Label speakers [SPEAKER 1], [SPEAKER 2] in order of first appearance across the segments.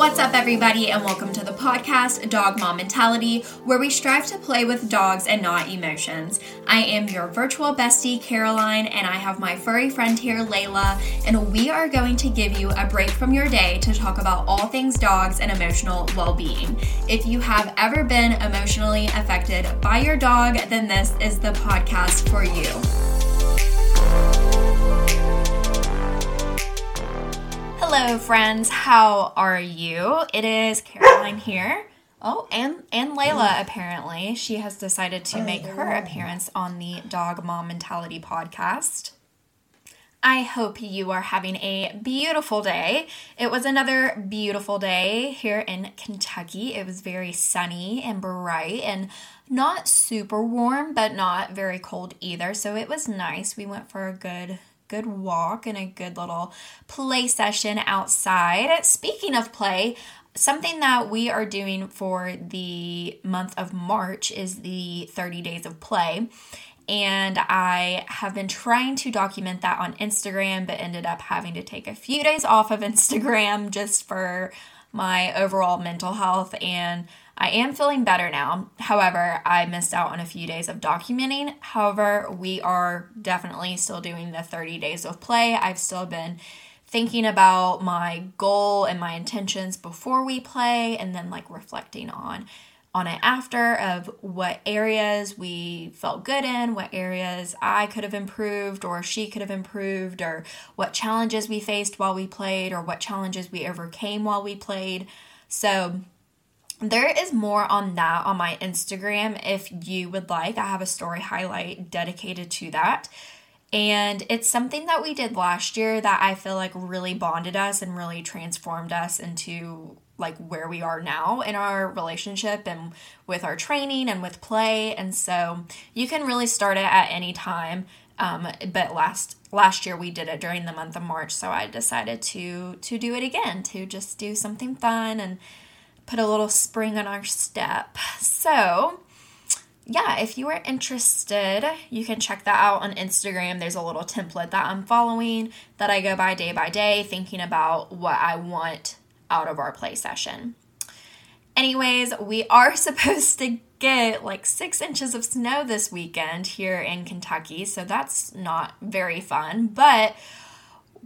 [SPEAKER 1] What's up, everybody, and welcome to the podcast Dog Mom Mentality, where we strive to play with dogs and not emotions. I am your virtual bestie, Caroline, and I have my furry friend here, Layla, and we are going to give you a break from your day to talk about all things dogs and emotional well being. If you have ever been emotionally affected by your dog, then this is the podcast for you. Hello, friends. How are you? It is Caroline here. Oh, and and Layla mm. apparently she has decided to make her oh. appearance on the Dog Mom Mentality podcast. I hope you are having a beautiful day. It was another beautiful day here in Kentucky. It was very sunny and bright and not super warm, but not very cold either. So it was nice. We went for a good good walk and a good little play session outside. Speaking of play, something that we are doing for the month of March is the 30 days of play. And I have been trying to document that on Instagram, but ended up having to take a few days off of Instagram just for my overall mental health and I am feeling better now. However, I missed out on a few days of documenting. However, we are definitely still doing the 30 days of play. I've still been thinking about my goal and my intentions before we play and then like reflecting on on it after of what areas we felt good in, what areas I could have improved or she could have improved or what challenges we faced while we played or what challenges we overcame while we played. So there is more on that on my Instagram if you would like. I have a story highlight dedicated to that. And it's something that we did last year that I feel like really bonded us and really transformed us into like where we are now in our relationship and with our training and with play. And so you can really start it at any time. Um, but last last year we did it during the month of March, so I decided to to do it again to just do something fun and put a little spring on our step. So, yeah, if you are interested, you can check that out on Instagram. There's a little template that I'm following that I go by day by day, thinking about what I want out of our play session. Anyways, we are supposed to get like six inches of snow this weekend here in Kentucky, so that's not very fun, but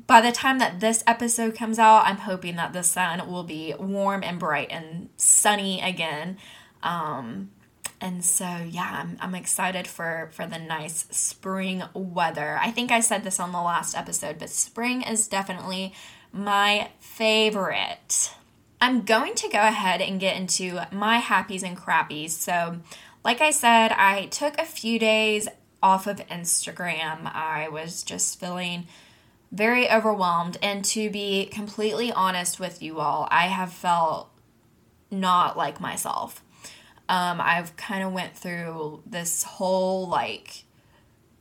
[SPEAKER 1] by the time that this episode comes out, I'm hoping that the sun will be warm and bright and sunny again. Um, and so yeah, I'm, I'm excited for for the nice spring weather. I think I said this on the last episode, but spring is definitely my favorite. I'm going to go ahead and get into my happies and crappies. So, like I said, I took a few days off of Instagram. I was just feeling very overwhelmed. And to be completely honest with you all, I have felt not like myself. Um, I've kind of went through this whole like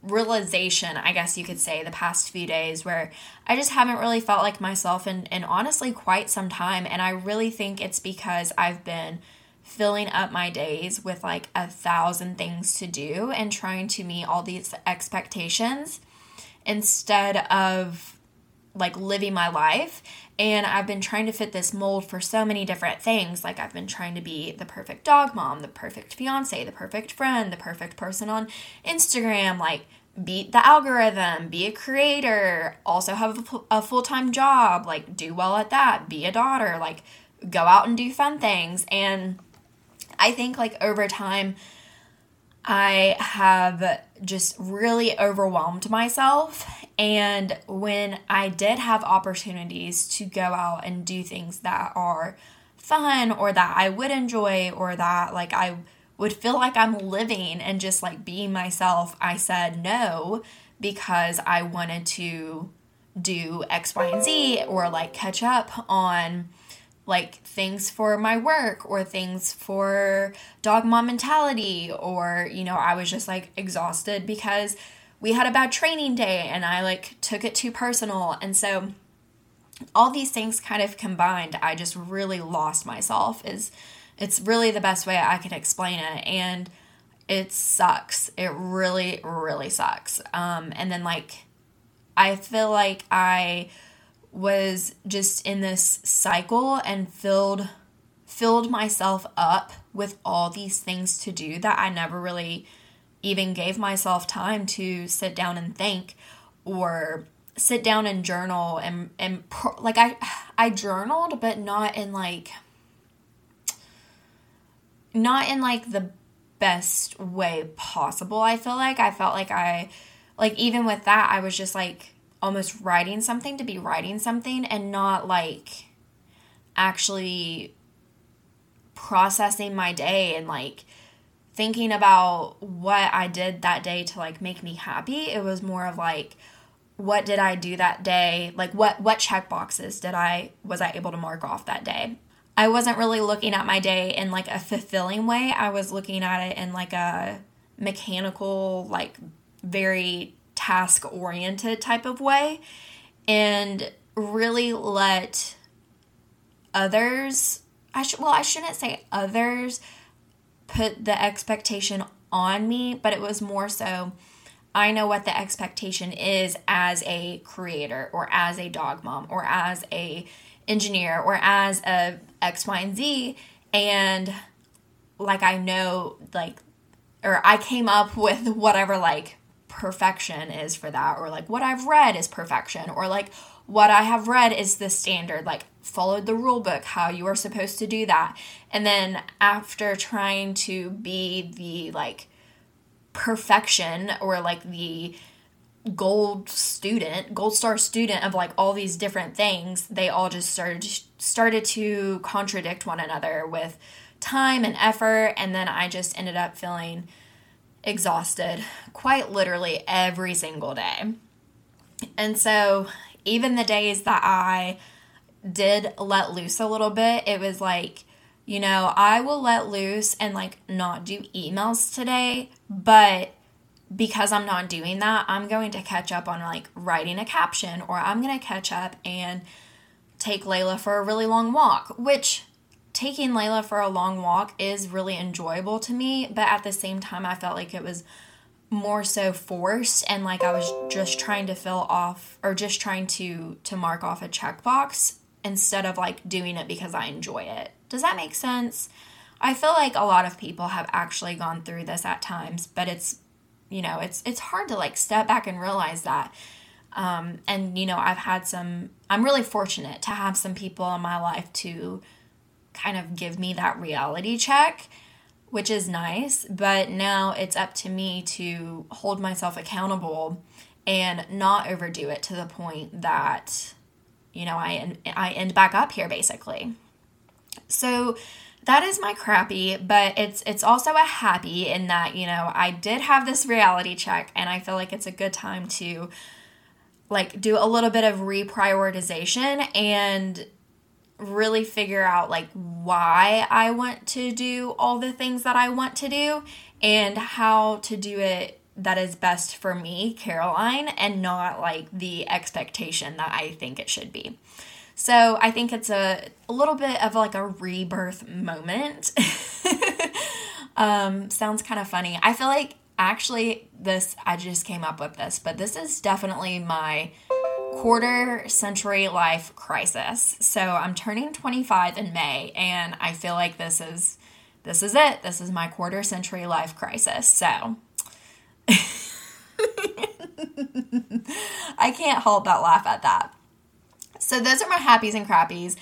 [SPEAKER 1] realization, I guess you could say, the past few days where I just haven't really felt like myself in, in honestly quite some time. And I really think it's because I've been filling up my days with like a thousand things to do and trying to meet all these expectations instead of like living my life. And I've been trying to fit this mold for so many different things. Like, I've been trying to be the perfect dog mom, the perfect fiance, the perfect friend, the perfect person on Instagram, like, beat the algorithm, be a creator, also have a, full time job, like, do well at that, be a daughter, like, go out and do fun things. And I think, like, over time, I have just really overwhelmed myself. And when I did have opportunities to go out and do things that are fun or that I would enjoy or that like I would feel like I'm living and just like being myself, I said no because I wanted to do X, Y, and Z or like catch up on like things for my work or things for dog mom mentality or you know i was just like exhausted because we had a bad training day and i like took it too personal. And so all these things kind of combined i just really lost myself is it's really the best way i can explain it. And it sucks. It really really sucks. Um and then like i feel like i was just in this cycle and filled filled myself up with all these things to do that I never really even gave myself time to sit down and think or sit down and journal and and like I I journaled but not in like not in like the best way possible. I feel like I felt like I like even with that I was just like almost writing something to be writing something and not like actually processing my day and like thinking about what I did that day to like make me happy. It was more of like what did I do that day? Like what what check boxes did I was I able to mark off that day? I wasn't really looking at my day in like a fulfilling way. I was looking at it in like a mechanical, like very task oriented type of way and really let others I should well I shouldn't say others put the expectation on me, but it was more so I know what the expectation is as a creator or as a dog mom or as a engineer or as a X, Y, and Z. And like I know like or I came up with whatever like perfection is for that or like what I've read is perfection or like what I have read is the standard like followed the rule book how you are supposed to do that. And then after trying to be the like perfection or like the gold student, gold star student of like all these different things, they all just started started to contradict one another with time and effort. And then I just ended up feeling exhausted quite literally every single day. And so even the days that I did let loose a little bit, it was like you know, I will let loose and like not do emails today, but because I'm not doing that, I'm going to catch up on like writing a caption or I'm going to catch up and take Layla for a really long walk, which taking Layla for a long walk is really enjoyable to me, but at the same time, I felt like it was more so forced and like I was just trying to fill off or just trying to to mark off a checkbox instead of like doing it because I enjoy it. Does that make sense? I feel like a lot of people have actually gone through this at times, but it's you know, it's it's hard to like step back and realize that. Um, and you know, I've had some I'm really fortunate to have some people in my life to kind of give me that reality check, which is nice, but now it's up to me to hold myself accountable and not overdo it to the point that you know, I I end back up here basically. So that is my crappy, but it's it's also a happy in that, you know, I did have this reality check and I feel like it's a good time to like do a little bit of reprioritization and really figure out like why I want to do all the things that I want to do and how to do it that is best for me, Caroline, and not like the expectation that I think it should be. So I think it's a, a little bit of like a rebirth moment. um, sounds kind of funny. I feel like actually this, I just came up with this, but this is definitely my quarter century life crisis. So I'm turning 25 in May and I feel like this is this is it. This is my quarter century life crisis. So I can't help but laugh at that. So those are my happies and crappies.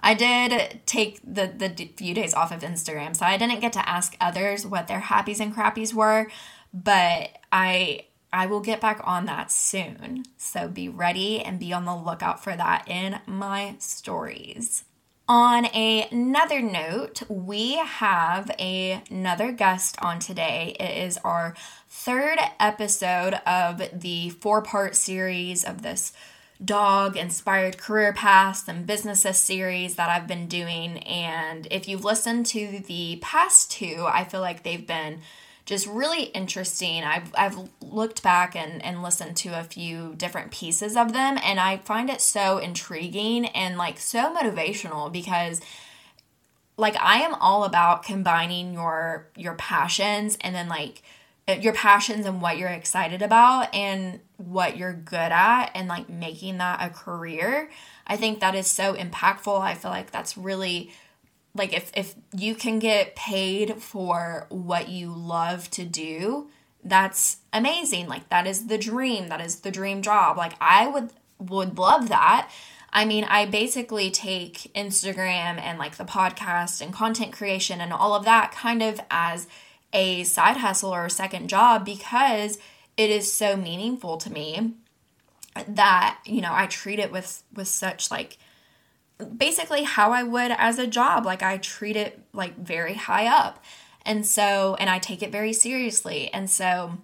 [SPEAKER 1] I did take the the few days off of Instagram, so I didn't get to ask others what their happies and crappies were, but I I will get back on that soon. So be ready and be on the lookout for that in my stories. On a, another note, we have a, another guest on today. It is our third episode of the four part series of this dog inspired career paths and businesses series that I've been doing. And if you've listened to the past two, I feel like they've been just really interesting. I've, I've looked back and, and listened to a few different pieces of them, and I find it so intriguing and like so motivational because like I am all about combining your your passions and then like eh, your passions and what you're excited about and what you're good at and like making that a career. I think that is so impactful. I feel like that's really like if if you can get paid for what you love to do, that's amazing. Like that is the dream. That is the dream job. Like I would would love that. I mean, I basically take Instagram and like the podcast and content creation and all of that kind of as a side hustle or a second job because it is so meaningful to me that, you know, I treat it with with such like basically how I would as a job. Like I treat it like very high up. And so, and I take it very seriously. And so,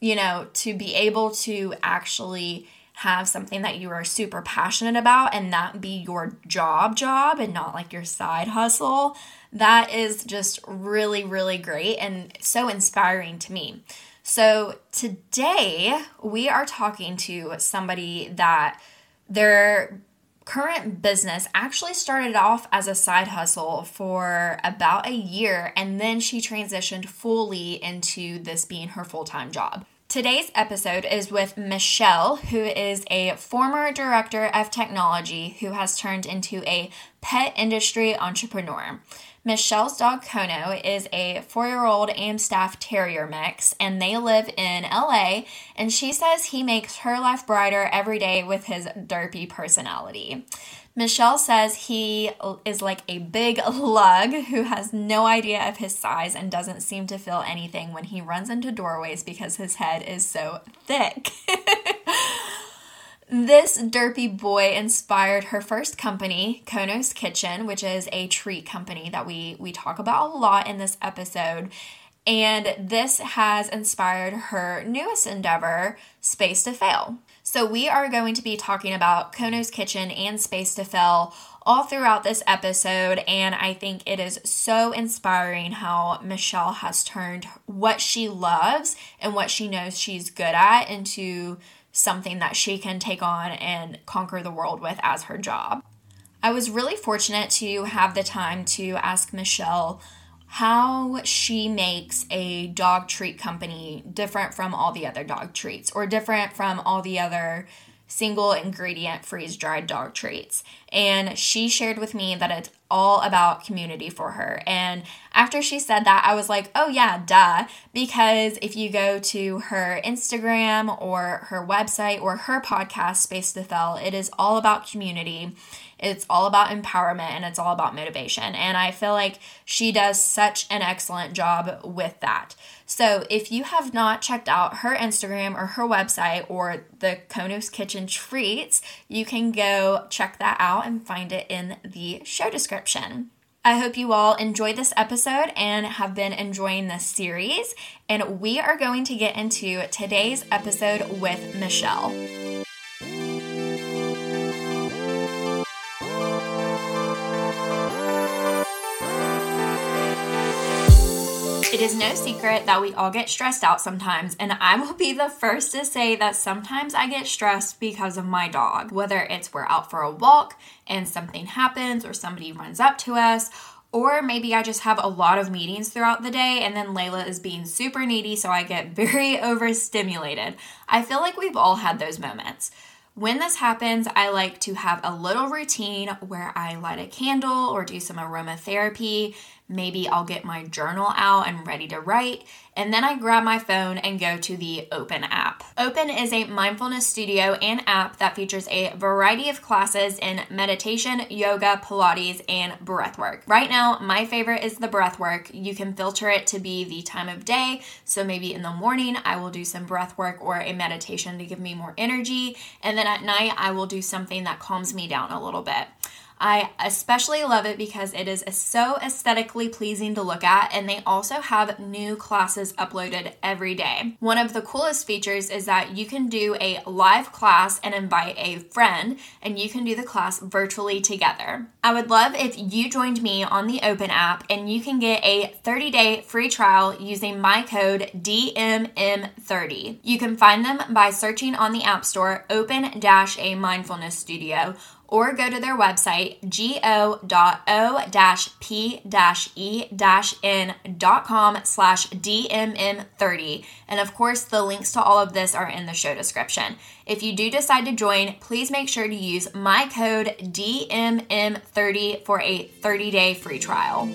[SPEAKER 1] you know, to be able to actually have something that you are super passionate about and that be your job job and not like your side hustle, that is just really, really great and so inspiring to me. So, today we are talking to somebody that their current business actually started off as a side hustle for about a year and then she transitioned fully into this being her full time job. Today's episode is with Michelle, who is a former director of technology who has turned into a pet industry entrepreneur. Michelle's dog Kono is a four year old Amstaff Terrier mix, and they live in LA. And she says he makes her life brighter every day with his derpy personality. Michelle says he is like a big lug who has no idea of his size and doesn't seem to feel anything when he runs into doorways because his head is so thick. This derpy boy inspired her first company, Kono's Kitchen, which is a treat company that we we talk about a lot in this episode. And this has inspired her newest endeavor, Space to Fail. So we are going to be talking about Kono's Kitchen and Space to Fail all throughout this episode. And I think it is so inspiring how Michelle has turned what she loves and what she knows she's good at into something that she can take on and conquer the world with as her job. I was really fortunate to have the time to ask Michelle how she makes a dog treat company different from all the other dog treats or different from all the other single ingredient freeze dried dog treats. And she shared with me that it's all about community for her. And after she said that, I was like, oh, yeah, duh. Because if you go to her Instagram or her website or her podcast, Space to Fail, it is all about community. It's all about empowerment and it's all about motivation. And I feel like she does such an excellent job with that. So if you have not checked out her Instagram or her website or the Konos Kitchen treats, you can go check that out and find it in the show description. I hope you all enjoyed this episode and have been enjoying this series. And we are going to get into today's episode with Michelle. Is no secret that we all get stressed out sometimes, and I will be the first to say that sometimes I get stressed because of my dog. Whether it's we're out for a walk and something happens, or somebody runs up to us, or maybe I just have a lot of meetings throughout the day and then Layla is being super needy, so I get very overstimulated. I feel like we've all had those moments. When this happens, I like to have a little routine where I light a candle or do some aromatherapy, Maybe I'll get my journal out and ready to write. And then I grab my phone and go to the Open app. Open is a mindfulness studio and app that features a variety of classes in meditation, yoga, Pilates, and breath work. Right now, my favorite is the breath work. You can filter it to be the time of day. So maybe in the morning, I will do some breath work or a meditation to give me more energy. And then at night, I will do something that calms me down a little bit. I especially love it because it is so aesthetically pleasing to look at, and they also have new classes uploaded every day. One of the coolest features is that you can do a live class and invite a friend, and you can do the class virtually together. I would love if you joined me on the Open app, and you can get a 30 day free trial using my code DMM30. You can find them by searching on the App Store Open Dash a Mindfulness Studio or go to their website, go.o-p-e-n.com slash DMM30. And of course, the links to all of this are in the show description. If you do decide to join, please make sure to use my code DMM30 for a 30-day free trial.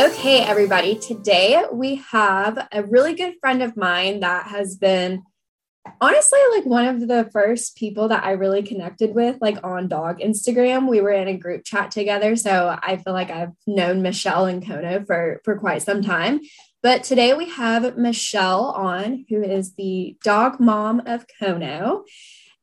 [SPEAKER 1] Okay, everybody. Today we have a really good friend of mine that has been honestly like one of the first people that I really connected with, like on dog Instagram. We were in a group chat together. So I feel like I've known Michelle and Kono for, for quite some time. But today we have Michelle on, who is the dog mom of Kono.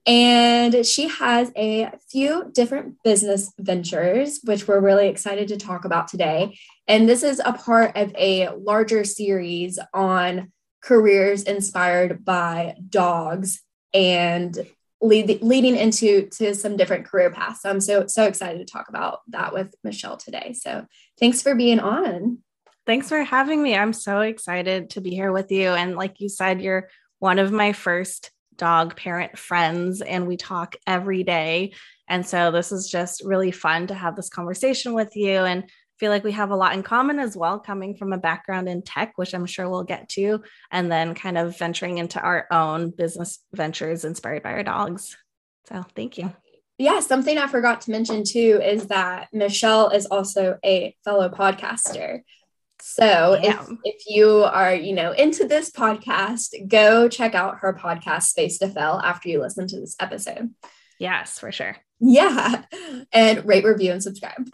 [SPEAKER 1] And she has a few different business ventures, which we're really excited to talk about today. And this is a part of a larger series on careers inspired by dogs and lead, leading into to some different career paths. So I'm so so excited to talk about that with Michelle today. So thanks for being on.
[SPEAKER 2] Thanks for having me. I'm so excited to be here with you. And like you said, you're one of my first dog parent friends, and we talk every day. And so this is just really fun to have this conversation with you and feel like we have a lot in common as well, coming from a background in tech, which I'm sure we'll get to, and then kind of venturing into our own business ventures inspired by our dogs. So thank you.
[SPEAKER 1] Yeah, something I forgot to mention too is that Michelle is also a fellow podcaster. So if, if you are, you know, into this podcast, go check out her podcast Space to Fail after you listen to this episode.
[SPEAKER 2] Yes, for sure.
[SPEAKER 1] Yeah. And rate, review, and subscribe.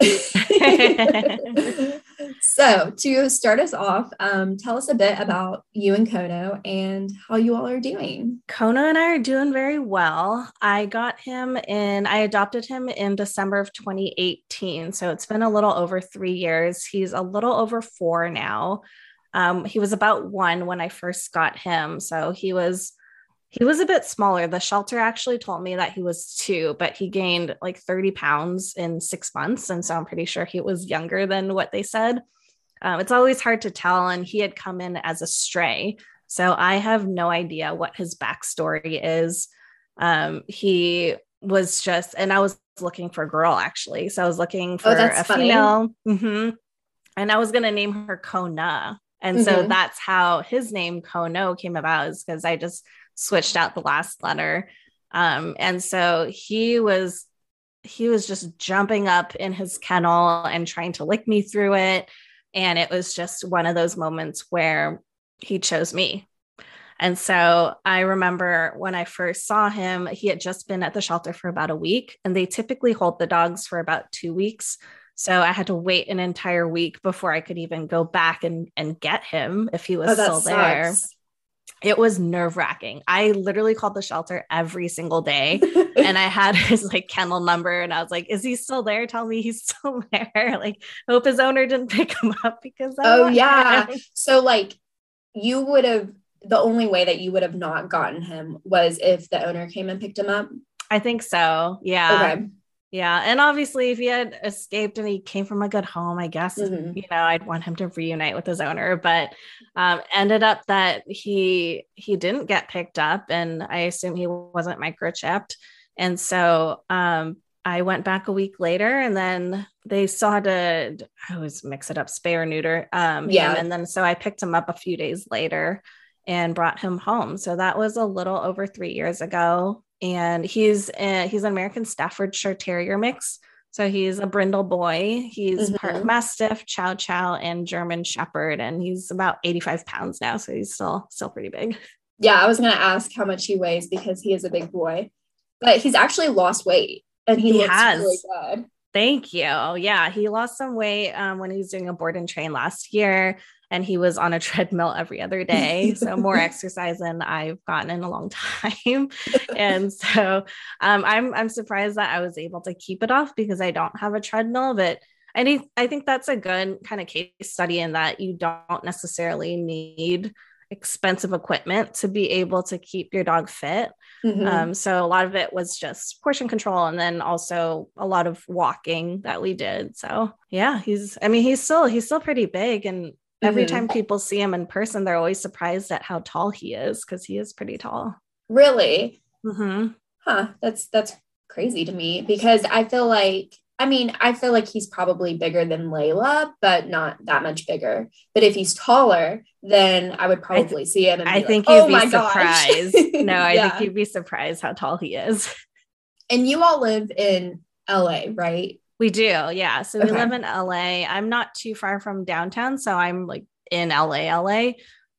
[SPEAKER 1] so, to start us off, um, tell us a bit about you and Kono and how you all are doing.
[SPEAKER 2] Kono and I are doing very well. I got him in, I adopted him in December of 2018. So, it's been a little over three years. He's a little over four now. Um, he was about one when I first got him. So, he was he was a bit smaller. The shelter actually told me that he was two, but he gained like 30 pounds in six months. And so I'm pretty sure he was younger than what they said. Um, it's always hard to tell. And he had come in as a stray. So I have no idea what his backstory is. Um, he was just, and I was looking for a girl actually. So I was looking oh, for oh, a funny. female. Mm-hmm. And I was going to name her Kona. And mm-hmm. so that's how his name Kono came about, is because I just switched out the last letter. Um, and so he was he was just jumping up in his kennel and trying to lick me through it. And it was just one of those moments where he chose me. And so I remember when I first saw him, he had just been at the shelter for about a week, and they typically hold the dogs for about two weeks. So I had to wait an entire week before I could even go back and, and get him if he was oh, still sucks. there it was nerve wracking. I literally called the shelter every single day and I had his like kennel number and I was like, is he still there? Tell me he's still there. Like, hope his owner didn't pick him up because I
[SPEAKER 1] Oh, yeah. Him. So, like, you would have the only way that you would have not gotten him was if the owner came and picked him up.
[SPEAKER 2] I think so. Yeah. Okay. Yeah. And obviously, if he had escaped and he came from a good home, I guess, mm-hmm. you know, I'd want him to reunite with his owner. But um, ended up that he he didn't get picked up and I assume he wasn't microchipped. And so um, I went back a week later and then they saw to I always mix it up, spay or neuter. Um, yeah. And then so I picked him up a few days later and brought him home. So that was a little over three years ago and he's a, he's an American Staffordshire Terrier mix. So he's a brindle boy. He's mm-hmm. part Mastiff, Chow Chow, and German Shepherd, and he's about 85 pounds now. So he's still still pretty big.
[SPEAKER 1] Yeah, I was gonna ask how much he weighs because he is a big boy, but he's actually lost weight and he, he looks has. really good.
[SPEAKER 2] Thank you. Yeah, he lost some weight um, when he was doing a board and train last year and he was on a treadmill every other day. So more exercise than I've gotten in a long time. and so um, I'm I'm surprised that I was able to keep it off because I don't have a treadmill, but I need, I think that's a good kind of case study in that you don't necessarily need expensive equipment to be able to keep your dog fit. Mm-hmm. Um, so a lot of it was just portion control and then also a lot of walking that we did. So yeah, he's I mean, he's still he's still pretty big and every mm-hmm. time people see him in person, they're always surprised at how tall he is because he is pretty tall.
[SPEAKER 1] Really? Mm-hmm. Huh. That's that's crazy to me because I feel like I mean, I feel like he's probably bigger than Layla, but not that much bigger. But if he's taller, then I would probably I th- see him.
[SPEAKER 2] I like, think you'd oh be surprised. no, I yeah. think you'd be surprised how tall he is.
[SPEAKER 1] And you all live in LA, right?
[SPEAKER 2] We do, yeah. So we okay. live in LA. I'm not too far from downtown, so I'm like in LA, LA.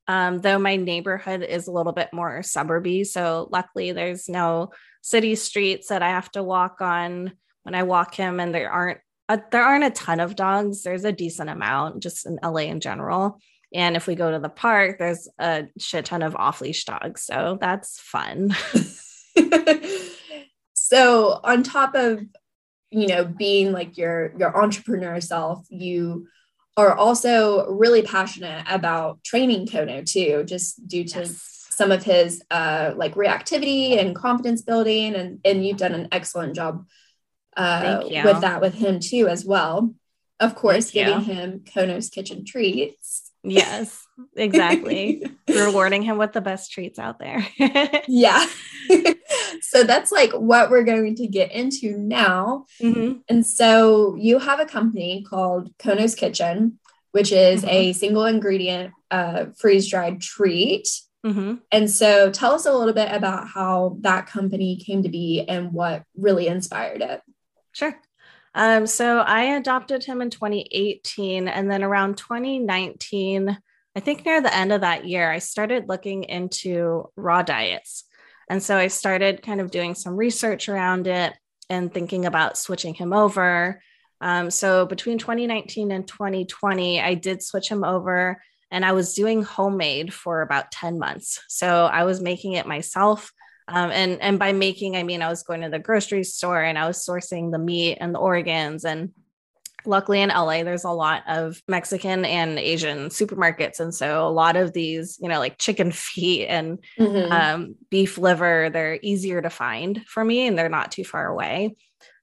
[SPEAKER 2] Um, though my neighborhood is a little bit more suburby, so luckily there's no city streets that I have to walk on when I walk him, and there aren't a, there aren't a ton of dogs. There's a decent amount just in LA in general. And if we go to the park, there's a shit ton of off leash dogs. So that's fun.
[SPEAKER 1] so on top of you know being like your your entrepreneur self, you are also really passionate about training Kono too, just due to yes. some of his uh like reactivity and confidence building and and you've done an excellent job uh, with that with him too as well. Of course, Thank giving you. him Kono's kitchen treats.
[SPEAKER 2] Yes, exactly. Rewarding him with the best treats out there.
[SPEAKER 1] yeah. so that's like what we're going to get into now. Mm-hmm. And so you have a company called Kono's Kitchen, which is mm-hmm. a single ingredient uh, freeze dried treat. Mm-hmm. And so tell us a little bit about how that company came to be and what really inspired it.
[SPEAKER 2] Sure. Um, so I adopted him in 2018. And then around 2019, I think near the end of that year, I started looking into raw diets. And so I started kind of doing some research around it and thinking about switching him over. Um, so between 2019 and 2020, I did switch him over and I was doing homemade for about 10 months. So I was making it myself. Um, and and by making, I mean I was going to the grocery store and I was sourcing the meat and the organs. And luckily in LA, there's a lot of Mexican and Asian supermarkets, and so a lot of these, you know, like chicken feet and mm-hmm. um, beef liver, they're easier to find for me, and they're not too far away.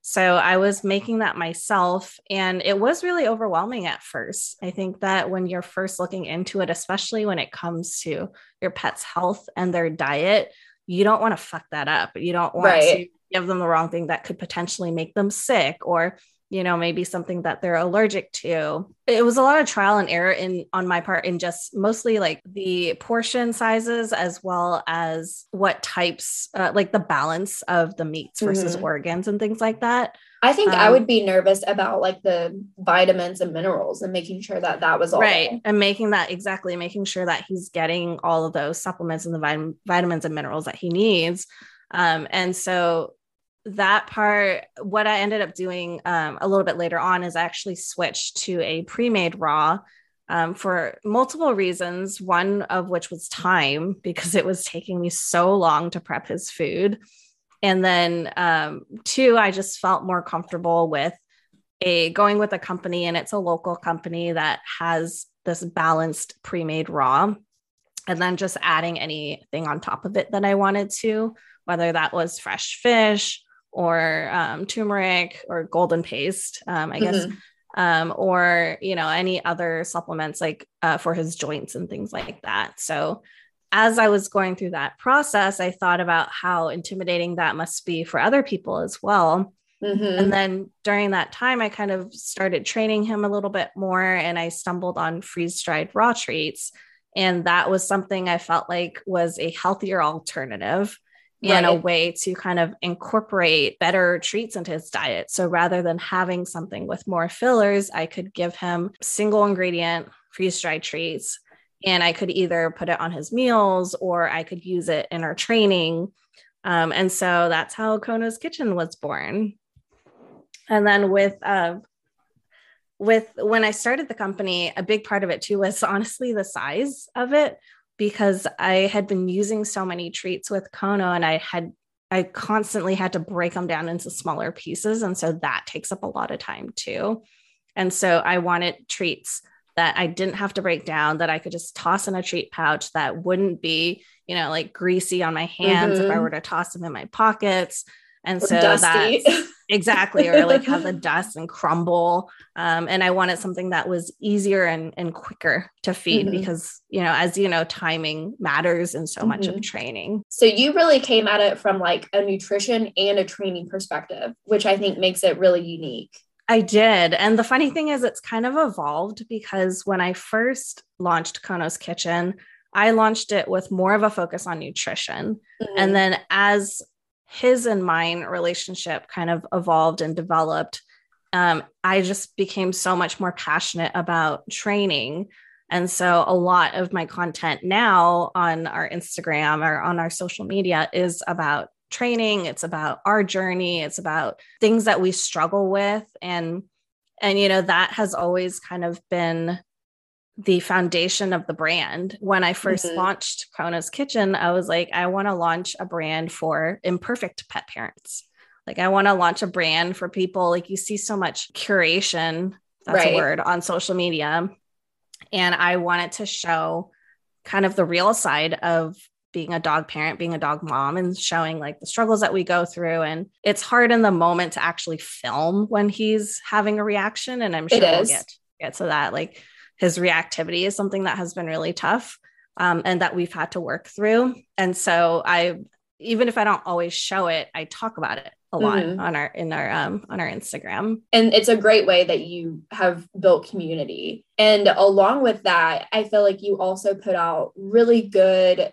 [SPEAKER 2] So I was making that myself, and it was really overwhelming at first. I think that when you're first looking into it, especially when it comes to your pet's health and their diet, you don't want to fuck that up. You don't want right. to give them the wrong thing that could potentially make them sick or you know maybe something that they're allergic to it was a lot of trial and error in on my part in just mostly like the portion sizes as well as what types uh, like the balance of the meats versus mm-hmm. organs and things like that
[SPEAKER 1] I think um, I would be nervous about like the vitamins and minerals and making sure that that was all
[SPEAKER 2] right and making that exactly making sure that he's getting all of those supplements and the vit- vitamins and minerals that he needs. Um, and so that part, what I ended up doing um, a little bit later on is I actually switched to a pre-made raw um, for multiple reasons. One of which was time because it was taking me so long to prep his food. And then um, two, I just felt more comfortable with a going with a company, and it's a local company that has this balanced pre-made raw, and then just adding anything on top of it that I wanted to, whether that was fresh fish or um, turmeric or golden paste, um, I guess. Mm-hmm. Um, or you know any other supplements like uh, for his joints and things like that. So as I was going through that process, I thought about how intimidating that must be for other people as well. Mm-hmm. And then during that time, I kind of started training him a little bit more and I stumbled on freeze dried raw treats. And that was something I felt like was a healthier alternative right. and a way to kind of incorporate better treats into his diet. So rather than having something with more fillers, I could give him single ingredient freeze dried treats and I could either put it on his meals or I could use it in our training. Um, and so that's how Kono's Kitchen was born. And then with uh, with when I started the company, a big part of it too was honestly the size of it because I had been using so many treats with Kono and I had I constantly had to break them down into smaller pieces and so that takes up a lot of time too. And so I wanted treats that I didn't have to break down, that I could just toss in a treat pouch that wouldn't be, you know, like greasy on my hands mm-hmm. if I mm-hmm. were to toss them in my pockets. And so that's exactly, or like have the dust and crumble. Um, and I wanted something that was easier and, and quicker to feed mm-hmm. because, you know, as you know, timing matters in so mm-hmm. much of mm-hmm. training.
[SPEAKER 1] So you really came at it from like a nutrition and a training perspective, which I think makes it really unique.
[SPEAKER 2] I did. And the funny thing is, it's kind of evolved because when I first launched Kono's Kitchen, I launched it with more of a focus on nutrition. Mm-hmm. And then as his and mine relationship kind of evolved and developed, um, I just became so much more passionate about training. And so a lot of my content now on our Instagram or on our social media is about training, it's about our journey, it's about things that we struggle with. And and you know that has always kind of been the foundation of the brand. When I 1st mm-hmm. launched Kono's Kitchen, I was like, I want to launch a brand for imperfect pet parents. Like, I want to launch a brand for people. Like, you see so much curation, that's right. a word, on social media. And I wanted to show kind of the real side of being a dog parent, being a dog mom, and showing like the struggles that we go through. And it's hard in the moment to actually film when he's having a reaction. And I'm sure we'll get, get to that. Like, his reactivity is something that has been really tough um, and that we've had to work through. And so I, even if I don't always show it, I talk about it a lot mm-hmm. on our in our um on our Instagram.
[SPEAKER 1] And it's a great way that you have built community. And along with that, I feel like you also put out really good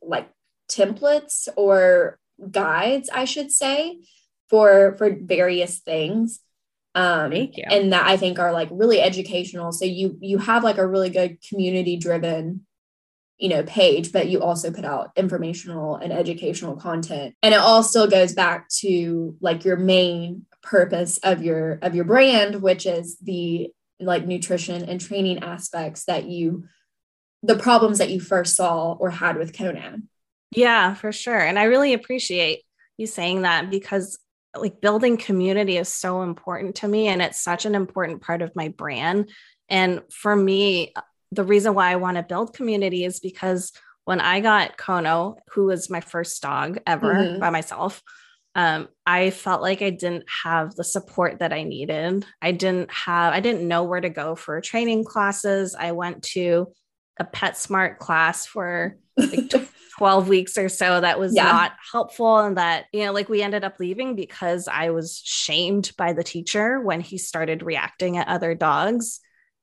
[SPEAKER 1] like templates or guides, I should say, for for various things um Thank you. and that i think are like really educational. So you you have like a really good community driven you know page but you also put out informational and educational content. And it all still goes back to like your main purpose of your of your brand which is the like nutrition and training aspects that you the problems that you first saw or had with Kono.
[SPEAKER 2] Yeah for sure. And i really appreciate you saying that because like building community is so important to me and it's such an important part of my brand. And for me the reason why i want to build community is because when i got kono who was my first dog ever mm-hmm. by myself um, i felt like i didn't have the support that i needed. I didn't have i didn't know where to go for training classes. I went to a PetSmart class for like 12 weeks or so that was yeah. not helpful and that you know like we ended up leaving because i was shamed by the teacher when he started reacting at other dogs.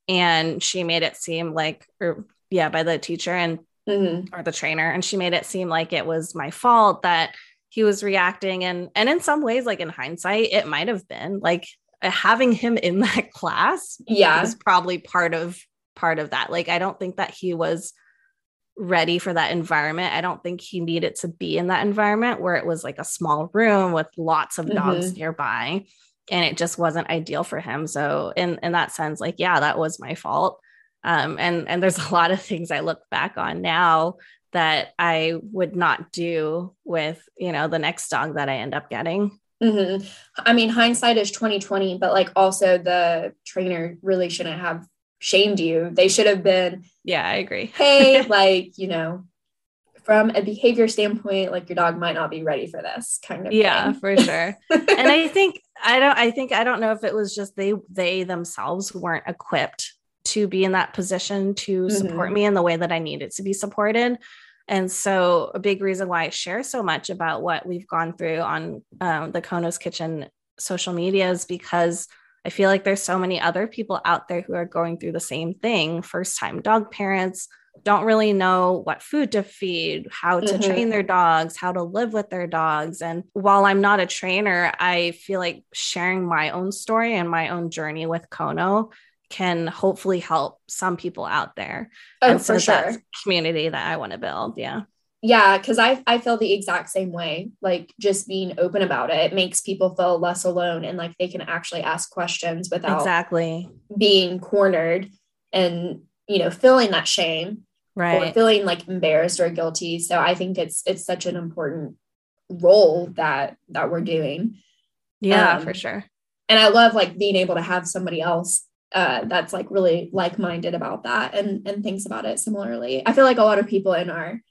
[SPEAKER 2] And she made it seem like or yeah by the teacher and mm-hmm. or the trainer. And she made it seem like it was my fault that he was reacting. And and in some ways like in hindsight it might have been. Like having him in that class
[SPEAKER 1] yeah.
[SPEAKER 2] was probably part of part of that like i don't think that he was ready for that environment. I don't think he needed to be in that environment where it was like a small room with lots of dogs mm-hmm. nearby and it just wasn't ideal for him. So in in that sense like yeah, that was my fault. Um and and there's a lot of things I look back on now that I would not do with, you know, the next dog that I end up getting.
[SPEAKER 1] Mm-hmm. I mean, hindsight is 2020, but like also the trainer really shouldn't have shamed you. They should have been,
[SPEAKER 2] yeah, I agree.
[SPEAKER 1] hey, like, you know, from a behavior standpoint, like your dog might not be ready for this kind of
[SPEAKER 2] yeah, thing. for sure. and I think I don't I think I don't know if it was just they they themselves weren't equipped to be in that position to support mm-hmm. me in the way that I needed to be supported. And so, a big reason why I share so much about what we've gone through on um, the Kono's Kitchen social media is because I feel like there's so many other people out there who are going through the same thing. First time dog parents don't really know what food to feed, how to mm-hmm. train their dogs, how to live with their dogs. And while I'm not a trainer, I feel like sharing my own story and my own journey with Kono can hopefully help some people out there.
[SPEAKER 1] Oh, and so for sure.
[SPEAKER 2] community that I want to build. Yeah
[SPEAKER 1] yeah because i i feel the exact same way like just being open about it it makes people feel less alone and like they can actually ask questions without
[SPEAKER 2] exactly.
[SPEAKER 1] being cornered and you know feeling that shame
[SPEAKER 2] right.
[SPEAKER 1] or feeling like embarrassed or guilty. So i think it's it's such an important role that that we're doing.
[SPEAKER 2] Yeah um, for sure.
[SPEAKER 1] and i love like being able to have somebody else uh, that's like really like-minded about that and and thinks about it similarly. I feel like a lot of people in our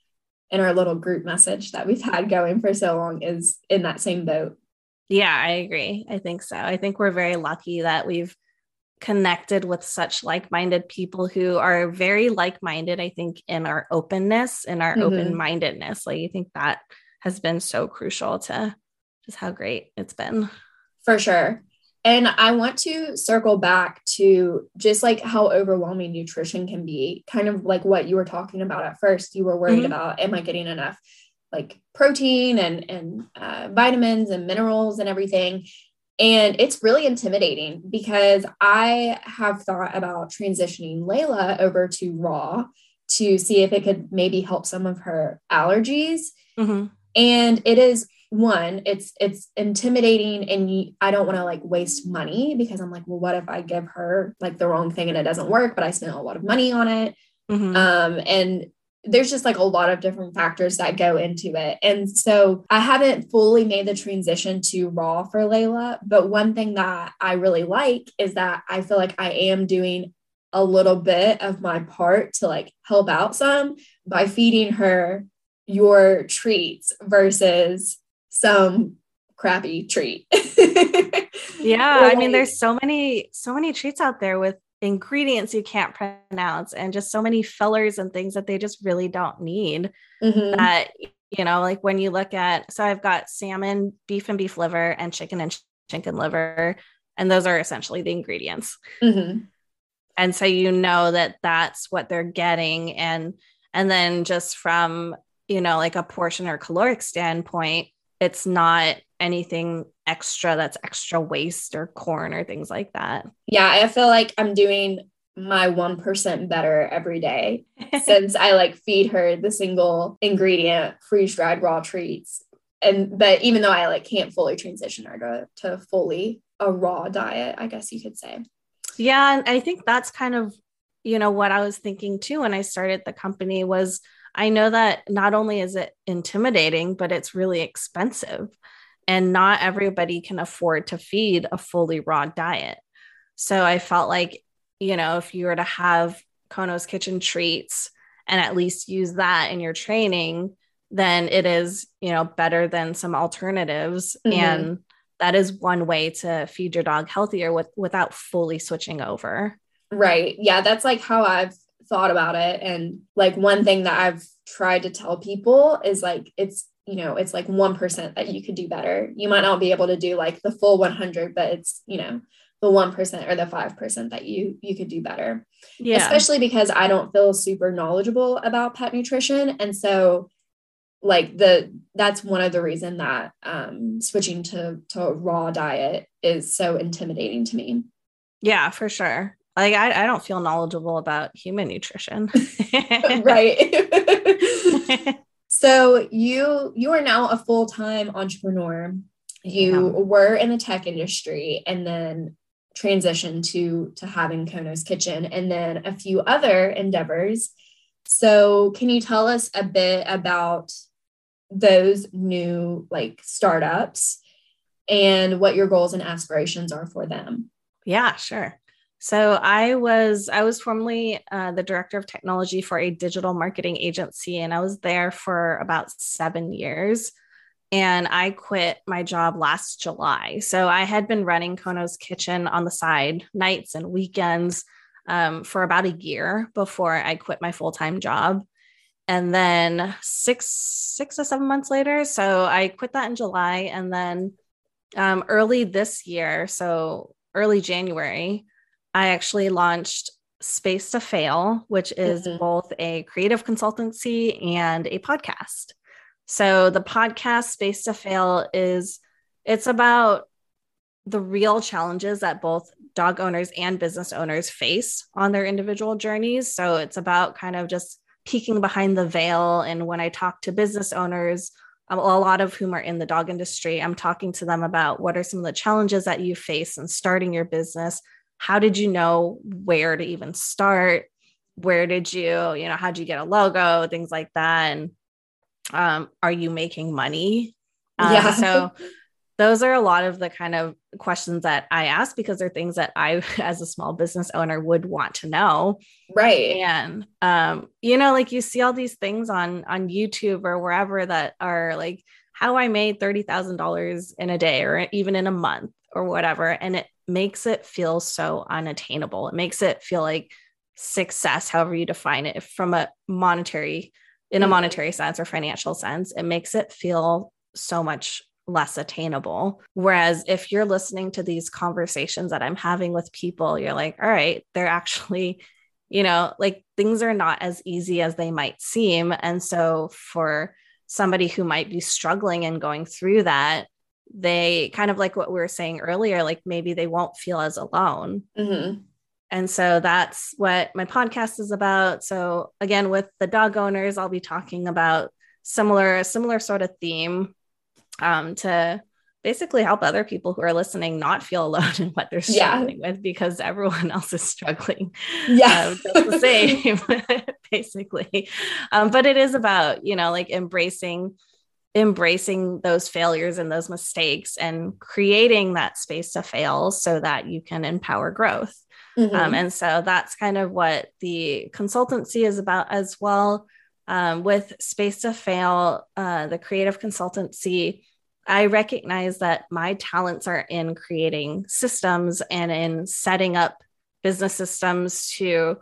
[SPEAKER 1] in our little group message that we've had going for so long is in that same boat.
[SPEAKER 2] Yeah, I agree. I think so. I think we're very lucky that we've connected with such like-minded people who are very like-minded i think in our openness and our mm-hmm. open-mindedness like i think that has been so crucial to just how great it's been
[SPEAKER 1] for sure and i want to circle back to just like how overwhelming nutrition can be kind of like what you were talking about at first you were worried mm-hmm. about am i getting enough like protein and and uh, vitamins and minerals and everything and it's really intimidating because I have thought about transitioning Layla over to raw to see if it could maybe help some of her allergies. Mm-hmm. And it is one, it's it's intimidating and I don't want to like waste money because I'm like, well, what if I give her like the wrong thing and it doesn't work, but I spent a lot of money on it. Mm-hmm. Um, and there's just like a lot of different factors that go into it. And so I haven't fully made the transition to raw for Layla. But one thing that I really like is that I feel like I am doing a little bit of my part to like help out some by feeding her your treats versus some crappy treat.
[SPEAKER 2] yeah, I mean there's so many so many treats out there with ingredients you can't pronounce and just so many fillers and things that they just really don't need mm-hmm. that you know like when you look at so i've got salmon beef and beef liver and chicken and chicken liver and those are essentially the ingredients mm-hmm. and so you know that that's what they're getting and and then just from you know like a portion or caloric standpoint it's not anything extra that's extra waste or corn or things like that.
[SPEAKER 1] Yeah, I feel like I'm doing my 1% better every day since I like feed her the single ingredient freeze dried raw treats. And but even though I like can't fully transition her to, to fully a raw diet, I guess you could say.
[SPEAKER 2] Yeah, and I think that's kind of you know what I was thinking too when I started the company was I know that not only is it intimidating, but it's really expensive and not everybody can afford to feed a fully raw diet. So I felt like, you know, if you were to have Konos Kitchen treats and at least use that in your training, then it is, you know, better than some alternatives. Mm-hmm. And that is one way to feed your dog healthier with without fully switching over.
[SPEAKER 1] Right. Yeah, that's like how I've thought about it. And like one thing that I've tried to tell people is like it's you know it's like 1% that you could do better. You might not be able to do like the full 100 but it's you know the 1% or the 5% that you you could do better. Yeah. Especially because i don't feel super knowledgeable about pet nutrition. And so like the that's one of the reason that um switching to to a raw diet is so intimidating to me.
[SPEAKER 2] Yeah for sure like I, I don't feel knowledgeable about human nutrition
[SPEAKER 1] right So you you are now a full-time entrepreneur. You yeah. were in the tech industry and then transitioned to to having Konos Kitchen and then a few other endeavors. So can you tell us a bit about those new like startups and what your goals and aspirations are for them?
[SPEAKER 2] Yeah, sure. So I was I was formerly uh, the director of technology for a digital marketing agency, and I was there for about seven years. And I quit my job last July. So I had been running Konos Kitchen on the side, nights and weekends, um, for about a year before I quit my full time job. And then six six to seven months later, so I quit that in July, and then um, early this year, so early January. I actually launched Space to Fail, which is mm-hmm. both a creative consultancy and a podcast. So the podcast Space to Fail is it's about the real challenges that both dog owners and business owners face on their individual journeys. So it's about kind of just peeking behind the veil. And when I talk to business owners, um, a lot of whom are in the dog industry, I'm talking to them about what are some of the challenges that you face in starting your business, how did you know where to even start? Where did you you know how did you get a logo things like that? And um, are you making money? Uh, yeah. so those are a lot of the kind of questions that I ask because they're things that I, as a small business owner, would want to know.
[SPEAKER 1] Right.
[SPEAKER 2] And um, you know, like you see all these things on on YouTube or wherever that are like how I made thirty thousand dollars in a day or even in a month or whatever, and it makes it feel so unattainable. It makes it feel like success, however you define it, from a monetary in a mm-hmm. monetary sense or financial sense, it makes it feel so much less attainable. Whereas if you're listening to these conversations that I'm having with people, you're like, all right, they're actually, you know, like things are not as easy as they might seem. And so for somebody who might be struggling and going through that, they kind of like what we were saying earlier, like maybe they won't feel as alone. Mm-hmm. And so that's what my podcast is about. So again, with the dog owners, I'll be talking about similar similar sort of theme um, to basically help other people who are listening not feel alone in what they're struggling yeah. with because everyone else is struggling
[SPEAKER 1] yeah um,
[SPEAKER 2] just the same basically um, but it is about you know like embracing embracing those failures and those mistakes and creating that space to fail so that you can empower growth mm-hmm. um, and so that's kind of what the consultancy is about as well um, with Space to Fail, uh, the creative consultancy, I recognize that my talents are in creating systems and in setting up business systems to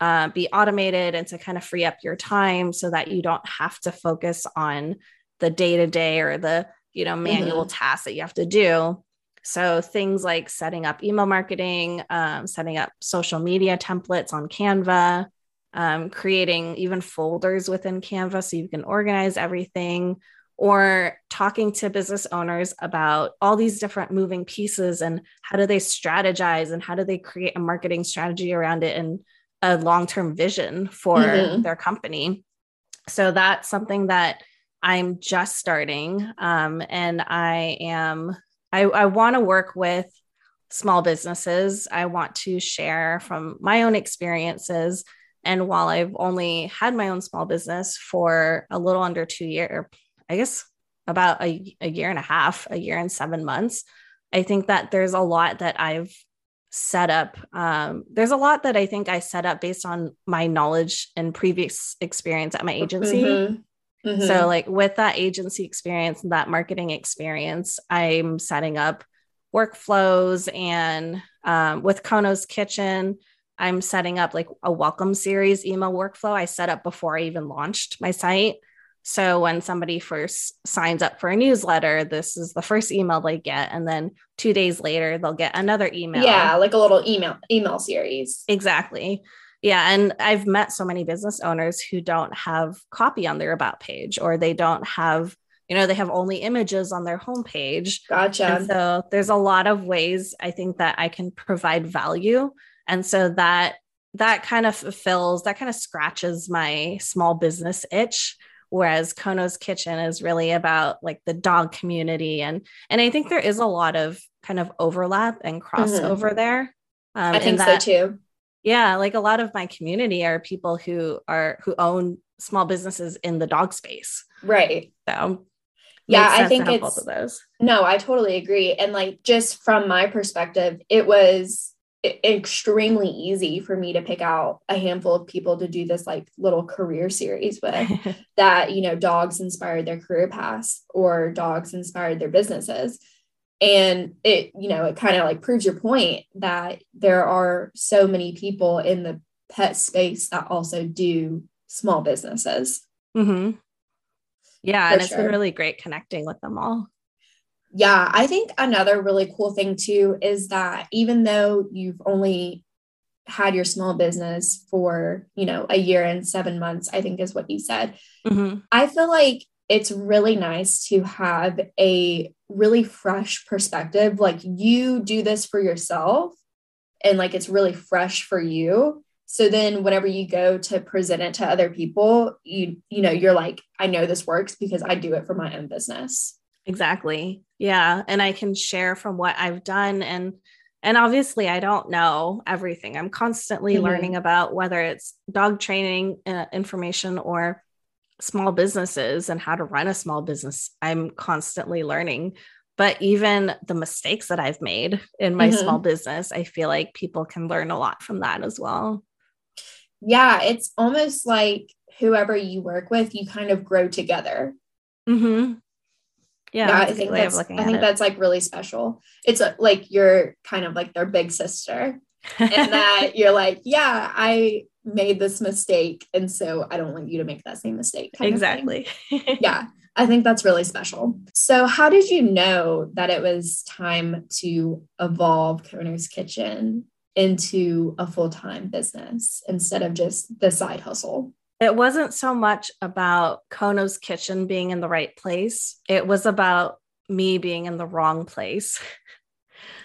[SPEAKER 2] uh, be automated and to kind of free up your time so that you don't have to focus on the day to day or the you know manual mm-hmm. tasks that you have to do so things like setting up email marketing um, setting up social media templates on canva um, creating even folders within Canva so you can organize everything, or talking to business owners about all these different moving pieces and how do they strategize and how do they create a marketing strategy around it and a long term vision for mm-hmm. their company. So that's something that I'm just starting. Um, and I am, I, I want to work with small businesses. I want to share from my own experiences and while I've only had my own small business for a little under two years, I guess about a, a year and a half, a year and seven months, I think that there's a lot that I've set up. Um, there's a lot that I think I set up based on my knowledge and previous experience at my agency. Mm-hmm. Mm-hmm. So, like with that agency experience, that marketing experience, I'm setting up workflows and um, with Kono's Kitchen, I'm setting up like a welcome series email workflow I set up before I even launched my site. So when somebody first signs up for a newsletter, this is the first email they get. And then two days later, they'll get another email.
[SPEAKER 1] Yeah, like a little email email series.
[SPEAKER 2] Exactly. Yeah. And I've met so many business owners who don't have copy on their about page or they don't have, you know, they have only images on their homepage.
[SPEAKER 1] Gotcha.
[SPEAKER 2] And so there's a lot of ways I think that I can provide value and so that that kind of fulfills that kind of scratches my small business itch whereas kono's kitchen is really about like the dog community and and i think there is a lot of kind of overlap and crossover mm-hmm. there
[SPEAKER 1] um, i think that, so too
[SPEAKER 2] yeah like a lot of my community are people who are who own small businesses in the dog space.
[SPEAKER 1] Right.
[SPEAKER 2] So
[SPEAKER 1] yeah i think it's both of those. No i totally agree. And like just from my perspective it was extremely easy for me to pick out a handful of people to do this like little career series with that you know dogs inspired their career paths or dogs inspired their businesses and it you know it kind of like proves your point that there are so many people in the pet space that also do small businesses
[SPEAKER 2] mm-hmm. yeah For and it's sure. been really great connecting with them all
[SPEAKER 1] yeah, I think another really cool thing too is that even though you've only had your small business for, you know, a year and 7 months, I think is what you said. Mm-hmm. I feel like it's really nice to have a really fresh perspective. Like you do this for yourself and like it's really fresh for you. So then whenever you go to present it to other people, you you know, you're like, I know this works because I do it for my own business.
[SPEAKER 2] Exactly. Yeah. And I can share from what I've done. And and obviously I don't know everything. I'm constantly mm-hmm. learning about whether it's dog training uh, information or small businesses and how to run a small business. I'm constantly learning. but even the mistakes that I've made in my
[SPEAKER 1] Mhm.
[SPEAKER 2] small business, I feel like people can learn a lot from that as well.
[SPEAKER 1] Yeah, it's almost like whoever you work with, you kind of grow together.
[SPEAKER 2] Mm-hmm. Yeah,
[SPEAKER 1] yeah, I think that's I think
[SPEAKER 2] it.
[SPEAKER 1] that's like really special. It's like you're kind of like their big sister, and that you're like, yeah, I made this mistake, and so I don't want you to make that same mistake. kind of thing.
[SPEAKER 2] exactly.
[SPEAKER 1] Yeah, I think that's really special. So, how did you know that it was time to evolve Kono's Kitchen into a full time business instead of just the side hustle?
[SPEAKER 2] It wasn't so much about Kono's kitchen being in the right place. It was about me being in the wrong place.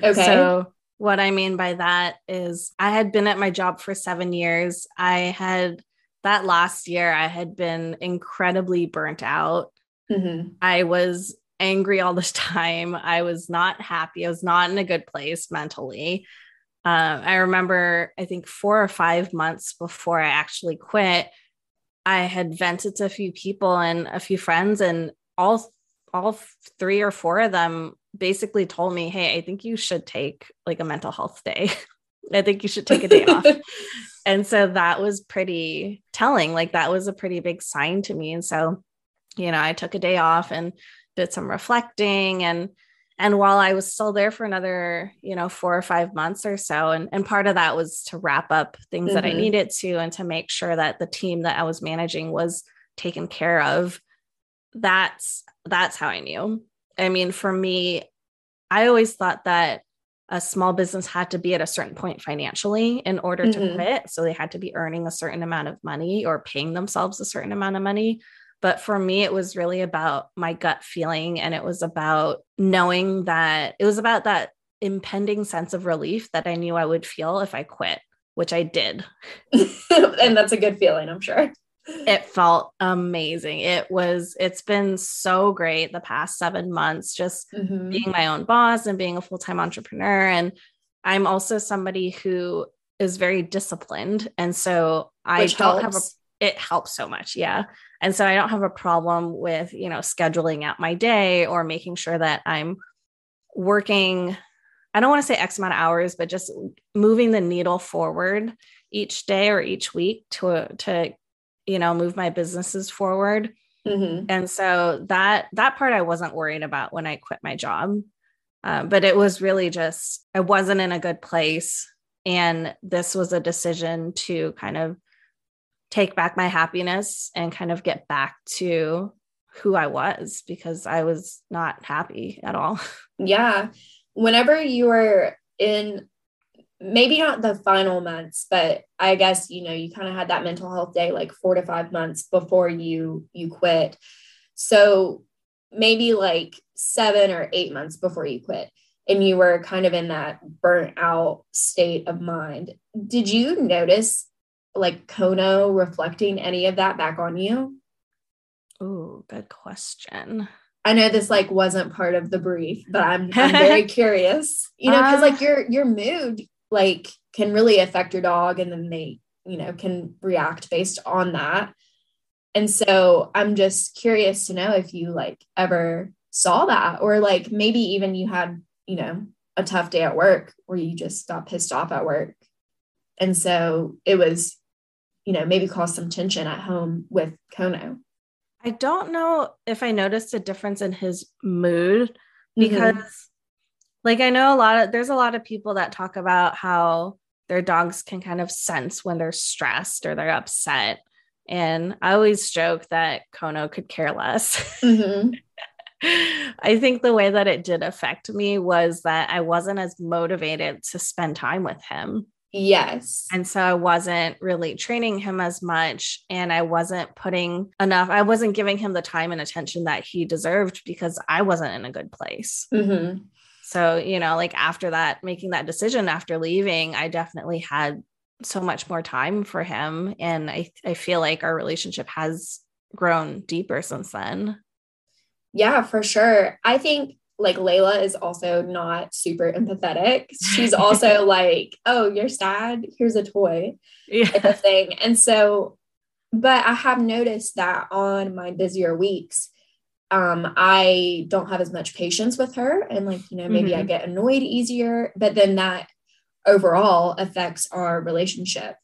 [SPEAKER 1] Okay.
[SPEAKER 2] So, what I mean by that is, I had been at my job for seven years. I had that last year, I had been incredibly burnt out.
[SPEAKER 1] Mhm.
[SPEAKER 2] I was angry all the time. I was not happy. I was not in a good place mentally. Um, I remember, I think four or five months before I actually quit, I had vented to a few people and a few friends, and all all three or four of them basically told me, "Hey, I think you should take like a mental health day. I think you should take a day off." And so that was pretty telling. Like that was a pretty big sign to me. And so, you know, I took a day off and did some reflecting and and while I was still there for another, you know, four or five months or so, and, and part of that was to wrap up things that I
[SPEAKER 1] Mhm.
[SPEAKER 2] needed to and to make sure that the team that I was managing was taken care of. That's that's how I knew. I mean, for me, I always thought that a small business had to be at a certain point financially in order to
[SPEAKER 1] Mhm.
[SPEAKER 2] quit. So they had to be earning a certain amount of money or paying themselves a certain amount of money. But for me, it was really about my gut feeling. And it was about knowing that it was about that impending sense of relief that I knew I would feel if I quit, which I did.
[SPEAKER 1] and that's a good feeling, I'm sure.
[SPEAKER 2] It felt amazing. It was, it's been so great the past seven months, just
[SPEAKER 1] Mhm.
[SPEAKER 2] being my own boss and being a full-time entrepreneur and i'm also somebody who is very disciplined and so i
[SPEAKER 1] Which
[SPEAKER 2] don't have a it helps so much yeah and so i don't have a problem with you know scheduling out my day or making sure that i'm working i don't want to say x amount of hours but just moving the needle forward each day or each week to to you know move my businesses forward
[SPEAKER 1] Mhm.
[SPEAKER 2] and so that that part i wasn't worried about when i quit my job Um, but it was really just i wasn't in a good place and this was a decision to kind of take back my happiness and kind of get back to who i was because i was not happy at all
[SPEAKER 1] Yeah. Whenever you were in maybe not the final months, but I guess you know, you kind of had that mental health day like 4 to 5 months before you you quit. So maybe like 7 or 8 months before you quit and you were kind of in that burnt out state of mind. Did you notice like Kono reflecting any of that back on you?
[SPEAKER 2] oh good question
[SPEAKER 1] I know this like wasn't part of the brief, but I'm I'm very curious. You know, because
[SPEAKER 2] Uh,
[SPEAKER 1] like your your mood like can really affect your dog, and then they you know can react based on that. And so I'm just curious to know if you like ever saw that, or like maybe even you had you know a tough day at work where you just got pissed off at work, and so it was you know maybe caused some tension at home with Kono.
[SPEAKER 2] i don't know if i noticed a difference in his mood mm-hmm. because like i know a lot of there's a lot of people that talk about how their dogs can kind of sense when they're stressed or they're upset and i always joke that kono could care less
[SPEAKER 1] Mhm.
[SPEAKER 2] i think the way that it did affect me was that i wasn't as motivated to spend time with him
[SPEAKER 1] yes.
[SPEAKER 2] and so I wasn't really training him as much. And I wasn't putting enough, I wasn't giving him the time and attention that he deserved because I wasn't in a good place.
[SPEAKER 1] Mhm.
[SPEAKER 2] So, you know, like after that, making that decision after leaving, I definitely had so much more time for him. And I, I feel like our relationship has grown deeper since then.
[SPEAKER 1] Yeah, for sure. I think like Layla is also not super empathetic. She's also like, oh, you're sad? Here's a toy type
[SPEAKER 2] Yeah.
[SPEAKER 1] of thing. And so, but I have noticed that on my busier weeks, um, I don't have as much patience with her. And like, you know, maybe mm-hmm. I get annoyed easier, but then that overall affects our relationship.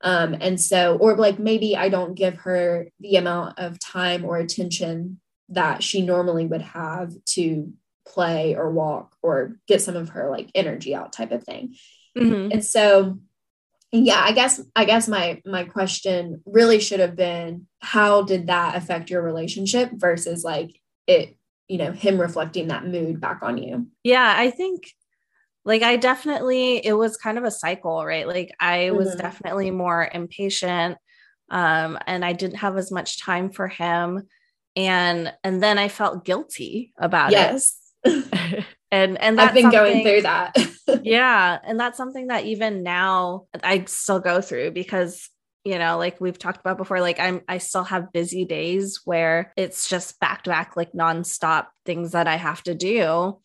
[SPEAKER 1] Um, and so, or like maybe I don't give her the amount of time or attention that she normally would have to play or walk or get some of her like energy out type of thing. Mm-hmm. And so yeah, I guess I guess my my question really should have been how did that affect your relationship versus like it, you know, him reflecting that mood back on you.
[SPEAKER 2] Yeah, I think like I definitely it was kind of a cycle, right? Like I was mm-hmm. definitely more impatient um and I didn't have as much time for him and and then I felt guilty about
[SPEAKER 1] yes.
[SPEAKER 2] it. and and
[SPEAKER 1] I've been going through that.
[SPEAKER 2] yeah, and that's something that even now I still go through because you know like we've talked about before like i'm i still have busy days where it's just back to back like nonstop things that i have to do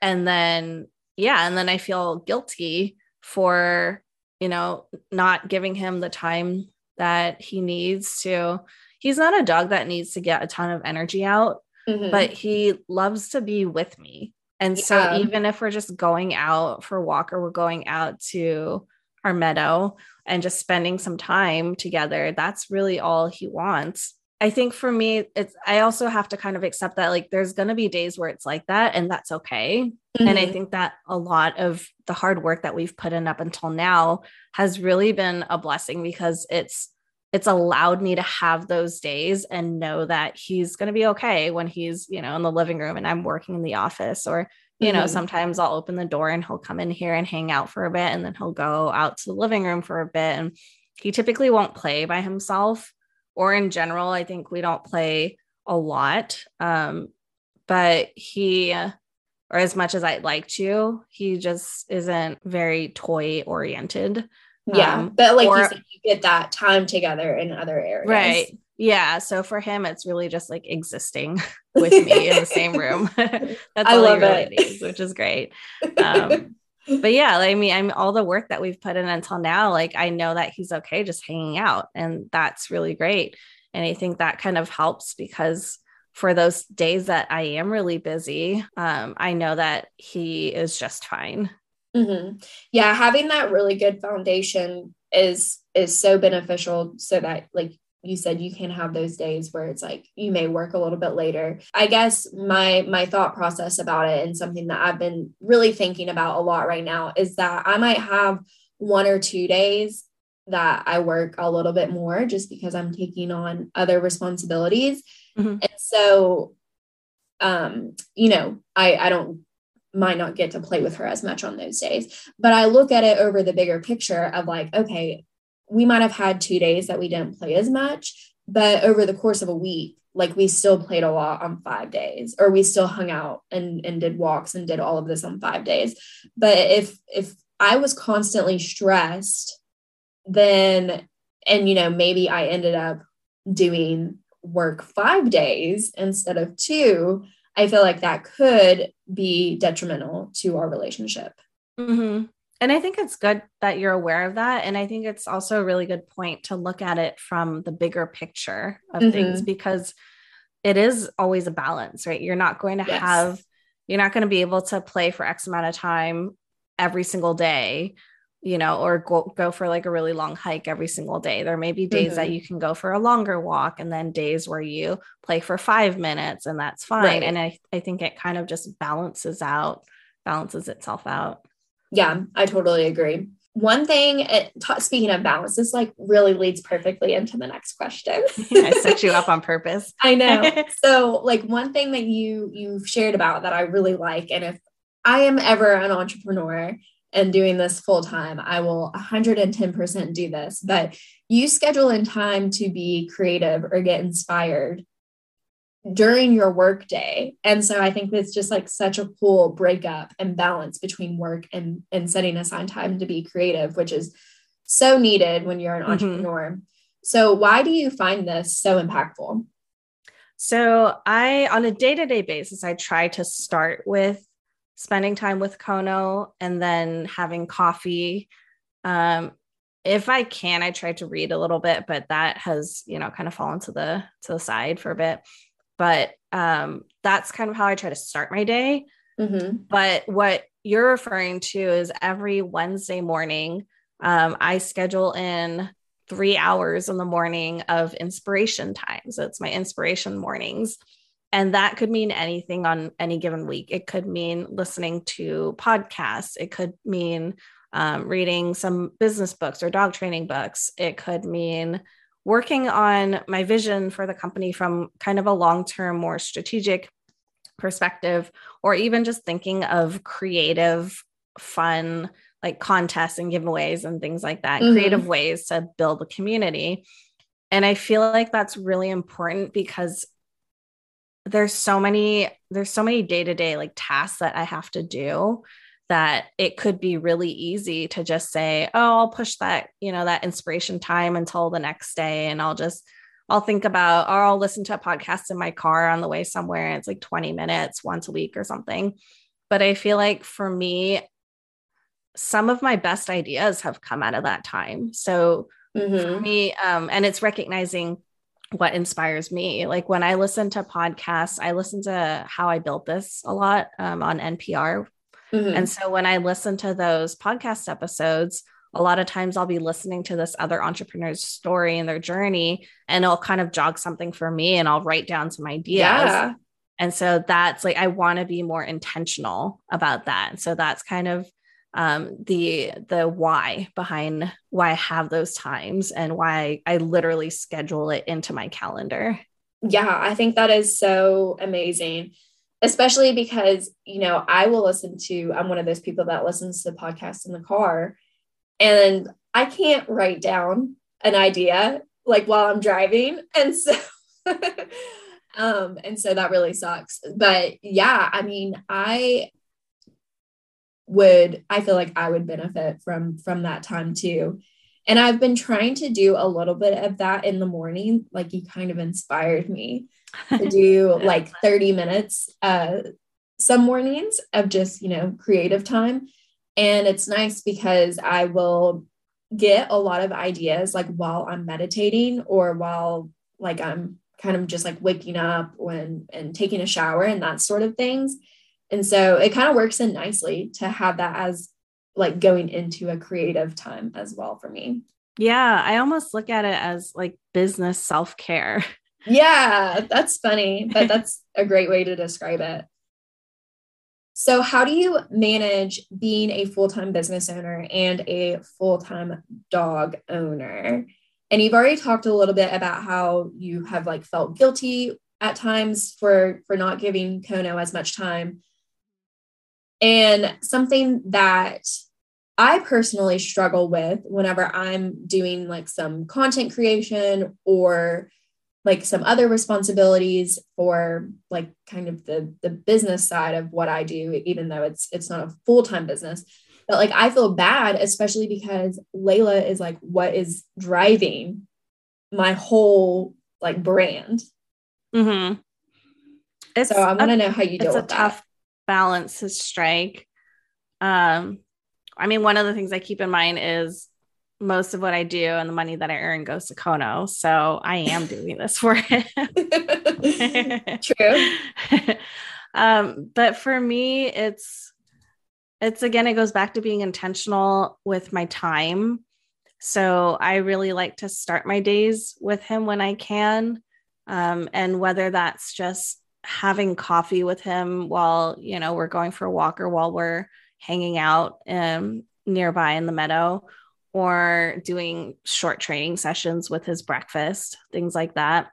[SPEAKER 2] and then yeah and then i feel guilty for you know not giving him the time that he needs to he's not a dog that needs to get a ton of energy out mm-hmm. but he loves to be with me and yeah. so even if we're just going out for a walk or we're going out to our meadow and just spending some time together that's really all he wants I think for me, it's I also have to kind of accept that like there's gonna be days where it's like that, and that's okay. Mm-hmm. And I mm-hmm. think that a lot of the hard work that we've put in up until now has really been a blessing because it's it's allowed me to have those days and know that he's gonna be okay when he's, you know, in the living room and I'm working in the office or you know, mm-hmm. sometimes I'll open the door and he'll come in here and hang out for a bit and then he'll go out to the living room for a bit. And he typically won't play by himself or in general, I think we don't play a lot. Um, but he, or as much as I'd like to, he just isn't very toy oriented.
[SPEAKER 1] Yeah. Um, but like or, you said, you get that time together in other areas.
[SPEAKER 2] Right. Yeah. So for him, it's really just like existing with me in the same room. That's I all he really it. needs, which is great. Um, but yeah, I mean, I'm all the work that we've put in until now, like I know that he's okay just hanging out, and that's really great. And I think that kind of helps because for those days that I am really busy, um, I know that he is just fine.
[SPEAKER 1] Mm-hmm. Yeah, having that really good foundation is is so beneficial, so that like you said you can have those days where it's like you may work a little bit later i guess my my thought process about it and something that i've been really thinking about a lot right now is that i might have one or two days that i work a little bit more just because i'm taking on other responsibilities mm-hmm. and so um you know i i don't might not get to play with her as much on those days but i look at it over the bigger picture of like okay we might have had two days that we didn't play as much, but over the course of a week, like we still played a lot on five days, or we still hung out and, and did walks and did all of this on five days. But if if I was constantly stressed, then and you know, maybe I ended up doing work five days instead of two, I feel like that could be detrimental to our relationship.
[SPEAKER 2] Mm-hmm and I think it's good that you're aware of that. And I think it's also a really good point to look at it from the bigger picture of mm-hmm. things because it is always a balance, right? You're not going to yes. have, you're not going to be able to play for X amount of time every single day, you know, or go, go for like a really long hike every single day. There may be days mm-hmm. that you can go for a longer walk and then days where you play for five minutes and that's fine. Right. And I, I think it kind of just balances out, balances itself out.
[SPEAKER 1] Yeah, I totally agree. One thing, it, t- speaking of balance, this like really leads perfectly into the next question.
[SPEAKER 2] I set you up on purpose.
[SPEAKER 1] I know. So, like one thing that you you've shared about that I really like, and if I am ever an entrepreneur and doing this full time, I will 110% do this. But you schedule in time to be creative or get inspired during your work day. And so I think it's just like such a cool breakup and balance between work and, and setting aside time to be creative, which is so needed when you're an mm-hmm. entrepreneur. So why do you find this so impactful?
[SPEAKER 2] So I on a day-to-day basis, I try to start with spending time with Kono and then having coffee. Um, if I can, I try to read a little bit, but that has, you know, kind of fallen to the to the side for a bit. but um, that's kind of how I try to start my day.
[SPEAKER 1] Mm-hmm.
[SPEAKER 2] But what you're referring to is every Wednesday morning, um, I schedule in three hours in the morning of inspiration time. So it's my inspiration mornings. And that could mean anything on any given week. It could mean listening to podcasts. It could mean um, reading some business books or dog training books. It could mean working on my vision for the company from kind of a long term, more strategic perspective, or even just thinking of creative, fun, like contests and giveaways and things like that, mm-hmm. creative ways to build a community. And I feel like that's really important because there's so many there's so many day-to-day like tasks that I have to do that it could be really easy to just say, "Oh, I'll push that, you know, that inspiration time until the next day and I'll just I'll think about or I'll listen to a podcast in my car on the way somewhere. It's like 20 minutes once a week or something. But I feel like for me, some of my best ideas have come out of that time. So mm-hmm. for me, um, and it's recognizing what inspires me. Like when I listen to podcasts, I listen to How I Built This a lot um, on NPR. Mm-hmm. And so when I listen to those podcast episodes, a lot of times I'll be listening to this other entrepreneur's story and their journey, and it'll kind of jog something for me, and I'll write down some ideas. Yeah. And so that's like, I want to be more intentional about that. And So that's kind of um, the the why behind why I have those times and why I literally schedule it into my calendar.
[SPEAKER 1] Yeah, I think that is so amazing, especially because you know I will listen to. I'm one of those people that listens to the podcast in the car, and I can't write down an idea like while I'm driving, and so. um and so that really sucks but yeah i mean i would i feel like i would benefit from from that time too. And i've been trying to do a little bit of that in the morning like you kind of inspired me to do like 30 minutes uh some mornings of just you know creative time. And it's nice because i will get a lot of ideas like while i'm meditating or while like i'm kind of just like waking up when and taking a shower and that sort of things and so it kind of works in nicely to have that as like going into a creative time as well for me.
[SPEAKER 2] Yeah, I almost look at it as like business self care.
[SPEAKER 1] Yeah, that's funny, but that's a great way to describe it. So, how do you manage being a full time business owner and a full time dog owner? And you've already talked a little bit about how you have like felt guilty at times for for not giving Kono as much time. And something that I personally struggle with whenever I'm doing like some content creation or like some other responsibilities for like kind of the the business side of what I do even though it's it's not a full-time business but like I feel bad especially because Layla is like what is driving my whole like brand.
[SPEAKER 2] Mhm.
[SPEAKER 1] so I want to know how you deal with
[SPEAKER 2] that balance to strike. Um, I mean, one of the things I keep in mind is most of what I do and the money that I earn goes to Kono. So I am doing this for him.
[SPEAKER 1] True.
[SPEAKER 2] um, but for me, it's it's again, it goes back to being intentional with my time. So I really like to start my days with him when I can. Um, and whether that's just having coffee with him while you know we're going for a walk or while we're hanging out um, nearby in the meadow or doing short training sessions with his breakfast things like that.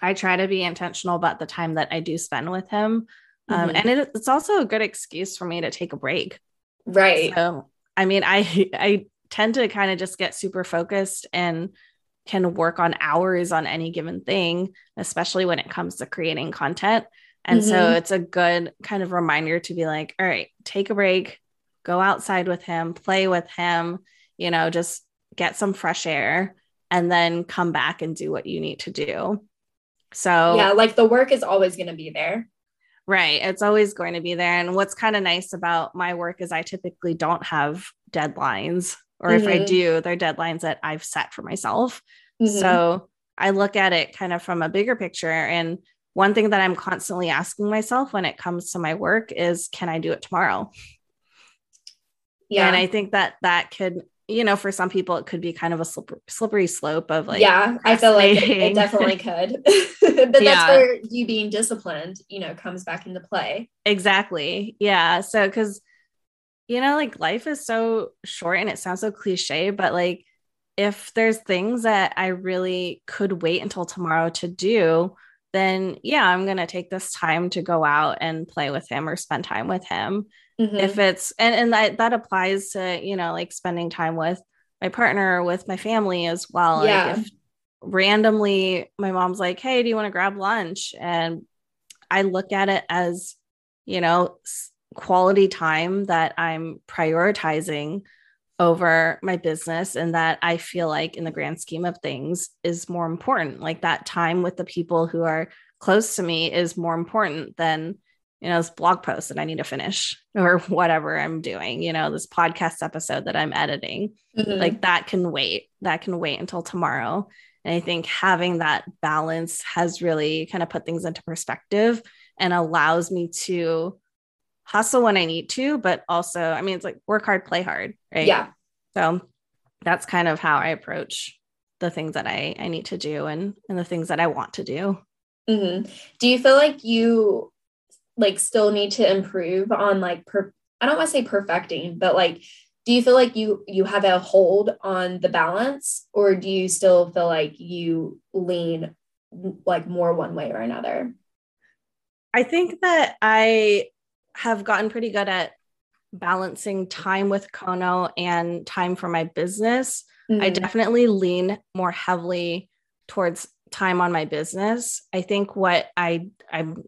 [SPEAKER 2] I try to be intentional about the time that i do spend with him. Um, mm-hmm. and it, it's also a good excuse for me to take a break.
[SPEAKER 1] Right.
[SPEAKER 2] So i mean i i tend to kind of just get super focused and can work on hours on any given thing, especially when it comes to creating content. And mm-hmm. so it's a good kind of reminder to be like, all right, take a break, go outside with him, play with him, you know, just get some fresh air and then come back and do what you need to do. So,
[SPEAKER 1] yeah, like the work is always going to be there.
[SPEAKER 2] Right. It's always going to be there. And what's kind of nice about my work is I typically don't have deadlines or mm-hmm. if I mm-hmm. do, they're deadlines that I've set for myself. Mm-hmm. So I look at it kind of from a bigger picture and one thing that I'm constantly asking myself when it comes to my work is, can I do it tomorrow? Yeah. And I think that that could, you know, for some people, it could be kind of a slippery, slippery slope of like,
[SPEAKER 1] yeah, I feel like it, it definitely could. but yeah. that's where you being disciplined, you know, comes back into play.
[SPEAKER 2] Exactly. Yeah. So, cause, you know, like life is so short and it sounds so cliche, but like, if there's things that I really could wait until tomorrow to do, then yeah, I'm going to take this time to go out and play with him or spend time with him. Mm-hmm. If it's, and, and that, that applies to, you know, like spending time with my partner, with my family as well.
[SPEAKER 1] Yeah.
[SPEAKER 2] Like if randomly my mom's like, Hey, do you want to grab lunch? And I look at it as, you know, quality time that I'm prioritizing over my business and that I feel like in the grand scheme of things is more important. Like that time with the people who are close to me is more important than you know this blog post that I need to finish or whatever I'm doing, you know, this podcast episode that I'm editing. Mm-hmm. Like that can wait. That can wait until tomorrow. And I think having that balance has really kind of put things into perspective and allows me to hustle when I need to, but also, I mean, it's like work hard, play hard, right?
[SPEAKER 1] Yeah.
[SPEAKER 2] So that's kind of how I approach the things that I, I need to do and, and the things that I want to do.
[SPEAKER 1] Mm-hmm. Do you feel like you like still need to improve on like, per- I don't want to say perfecting, but like, do you feel like you you have a hold on the balance or do you still feel like you lean like more one way or another?
[SPEAKER 2] I think that I have gotten pretty good at balancing time with Kono and time for my business. Mm-hmm. I definitely lean more heavily towards time on my business. I think what I I'm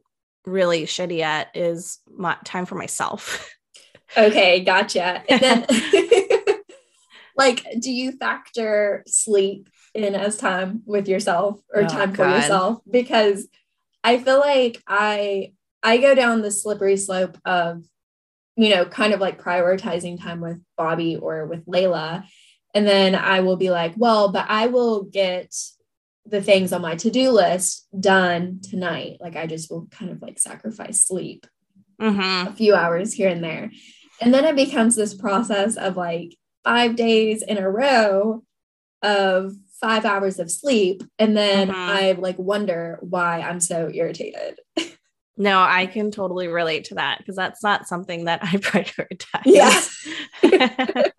[SPEAKER 2] really shitty at is my time for myself.
[SPEAKER 1] Okay, gotcha. Then like do you factor sleep in as time with yourself or oh, time God. for yourself because I feel like I I go down the slippery slope of, you know, kind of like prioritizing time with Bobby or with Layla. And then I will be like, well, but I will get the things on my to do list done tonight. Like I just will kind of like sacrifice sleep mm-hmm. a few hours here and there. And then it becomes this process of like five days in a row of five hours of sleep. And then mm-hmm. I like wonder why I'm so irritated.
[SPEAKER 2] No, I can totally relate to that because that's not something that I prioritize.
[SPEAKER 1] Yeah.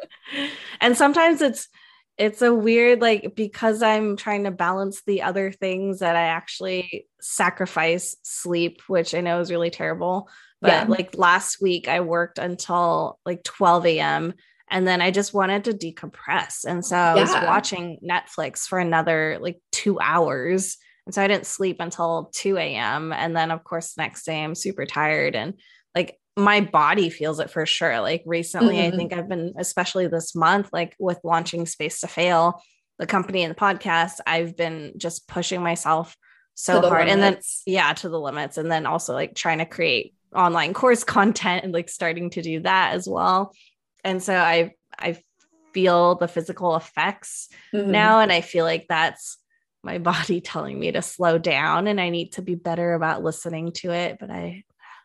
[SPEAKER 2] and sometimes it's it's a weird like because I'm trying to balance the other things that I actually sacrifice sleep, which I know is really terrible. But yeah. like last week I worked until like 12 a.m. and then I just wanted to decompress. And so I was watching Netflix for another like two hours and so I didn't sleep until 2 a.m. And then, of course, the next day I'm super tired and like my body feels it for sure. Like recently, mm-hmm. I think I've been, especially this month, like with launching Space to Fail, the company and the podcast, I've been just pushing myself so hard. Limits. And then, yeah, to the limits. And then also like trying to create online course content and like starting to do that as well. And so I, I feel the physical effects mm-hmm. now. And I feel like that's my body telling me to slow down and I need to be better about listening to it, but I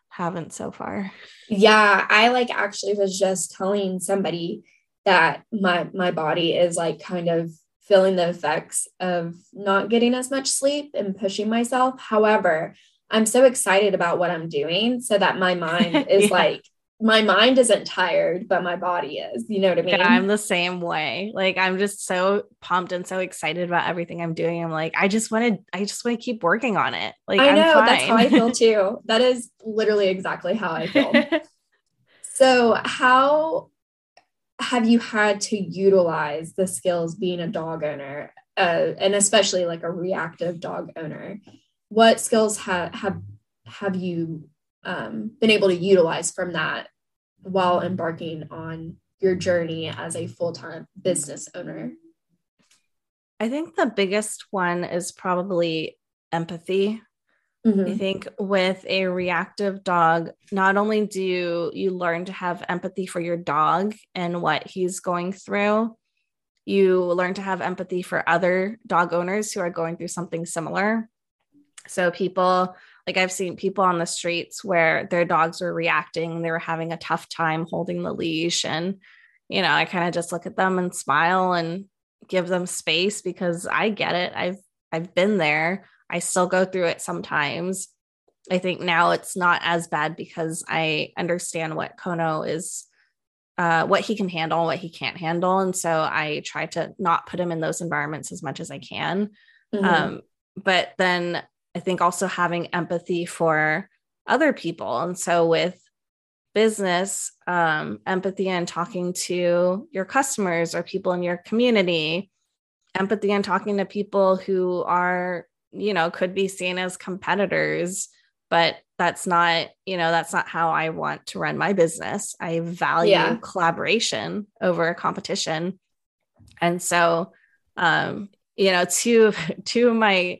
[SPEAKER 2] haven't so far.
[SPEAKER 1] Yeah, I like actually was just telling somebody that my my body is like kind of feeling the effects of not getting as much sleep and pushing myself. However, I'm so excited about what I'm doing so that my mind is yeah. like my mind isn't tired, but my body is. You know what I mean?
[SPEAKER 2] Yeah, I'm the same way. Like I'm just so pumped and so excited about everything I'm doing. I'm like, I just want to, I just want to keep working on it. Like
[SPEAKER 1] I know that's how I feel too. that is literally exactly how I feel. so how have you had to utilize the skills being a dog owner, uh, and especially like a reactive dog owner? What skills have have have you um, been able to utilize from that while embarking on your journey as a full time business owner?
[SPEAKER 2] I think the biggest one is probably empathy. Mm-hmm. I think with a reactive dog, not only do you, you learn to have empathy for your dog and what he's going through, you learn to have empathy for other dog owners who are going through something similar. So people like I've seen people on the streets where their dogs were reacting, they were having a tough time holding the leash. And, you know, I kind of just look at them and smile and give them space because I get it. I've I've been there. I still go through it sometimes. I think now it's not as bad because I understand what Kono is uh, what he can handle, what he can't handle. And so I try to not put him in those environments as much as I can. Mm-hmm. Um, but then I think also having empathy for other people. And so with business, um, empathy and talking to your customers or people in your community, empathy and talking to people who are, you know, could be seen as competitors, but that's not, you know, that's not how I want to run my business. I value yeah. collaboration over competition. And so, um, you know, two, two of my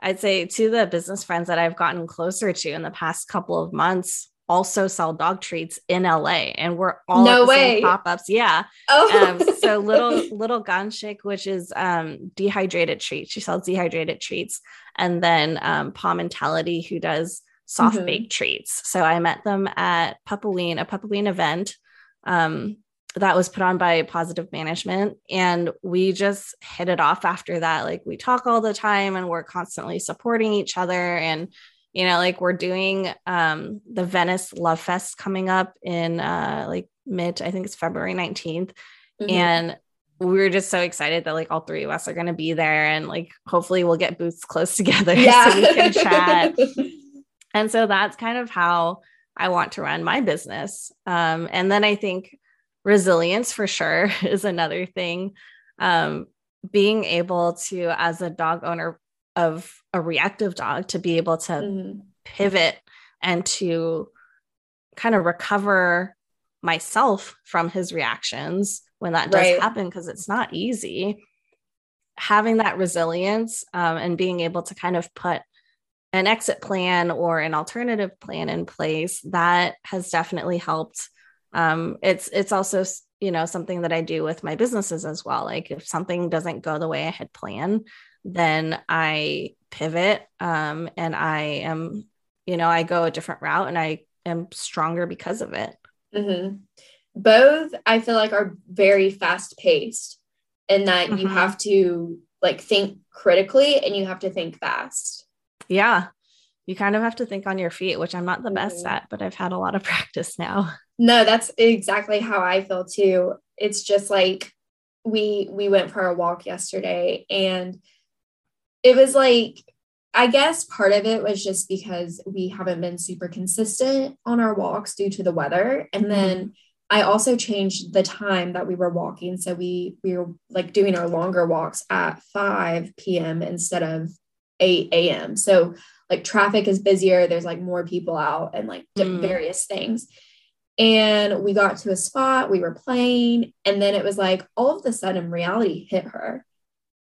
[SPEAKER 2] I'd say to the business friends that I've gotten closer to in the past couple of months also sell dog treats in LA and we're all no way pop-ups. Yeah. Oh. Um, so little little Ganshik, which is um, dehydrated treats. She sells dehydrated treats. And then um Paw Mentality, who does soft mm-hmm. baked treats. So I met them at Pupaween, a Pupaween event. Um, that was put on by positive management. And we just hit it off after that. Like we talk all the time and we're constantly supporting each other. And you know like we're doing um the venice love fest coming up in uh like mid i think it's february 19th mm-hmm. and we were just so excited that like all three of us are going to be there. And like hopefully we'll get booths close together yeah. so we can chat. And so that's kind of how i want to run my business. Um, and then i think resilience for sure is another thing. Um, being able to, as a dog owner of a reactive dog, to be able to mm-hmm. pivot and to kind of recover myself from his reactions when that does right. happen, because it's not easy. Having that resilience um, and being able to kind of put an exit plan or an alternative plan in place that has definitely helped um, it's it's also you know something that I do with my businesses as well. Like if something doesn't go the way I had planned, then I pivot um, and I am you know I go a different route and I am stronger because of it.
[SPEAKER 1] Mm-hmm. Both I feel like are very fast paced, in that mm-hmm. you have to like think critically and you have to think fast.
[SPEAKER 2] Yeah, you kind of have to think on your feet, which I'm not the best mm-hmm. at, but I've had a lot of practice now.
[SPEAKER 1] No, that's exactly how I feel too. It's just like we we went for a walk yesterday and it was like I guess part of it was just because we haven't been super consistent on our walks due to the weather and mm-hmm. then I also changed the time that we were walking so we we were like doing our longer walks at 5 p.m. instead of 8 a.m. So like traffic is busier there's like more people out and like mm. various things and we got to a spot we were playing and then it was like all of a sudden reality hit her.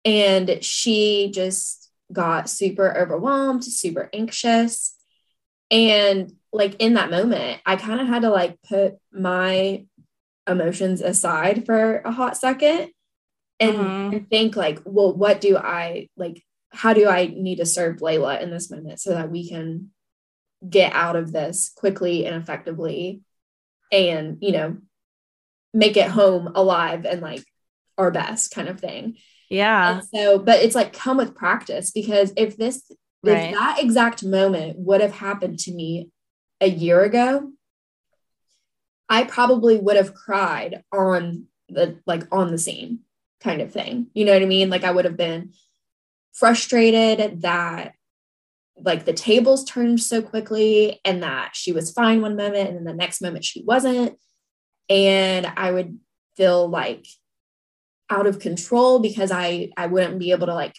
[SPEAKER 1] And she just got super overwhelmed super anxious. And like in that moment i kind of had to like put my emotions aside for a hot second. And, mm-hmm. and think like well what do i like how do I need to serve Layla in this moment so that we can get out of this quickly and effectively and, you know, make it home alive and like our best kind of thing.
[SPEAKER 2] Yeah.
[SPEAKER 1] And so, but it's like come with practice because if this, right. if that exact moment would have happened to me a year ago, I probably would have cried on the like on the scene kind of thing. You know what I mean? Like I would have been frustrated that like the tables turned so quickly and that she was fine one moment and then the next moment she wasn't. And i would feel like out of control because i i wouldn't be able to like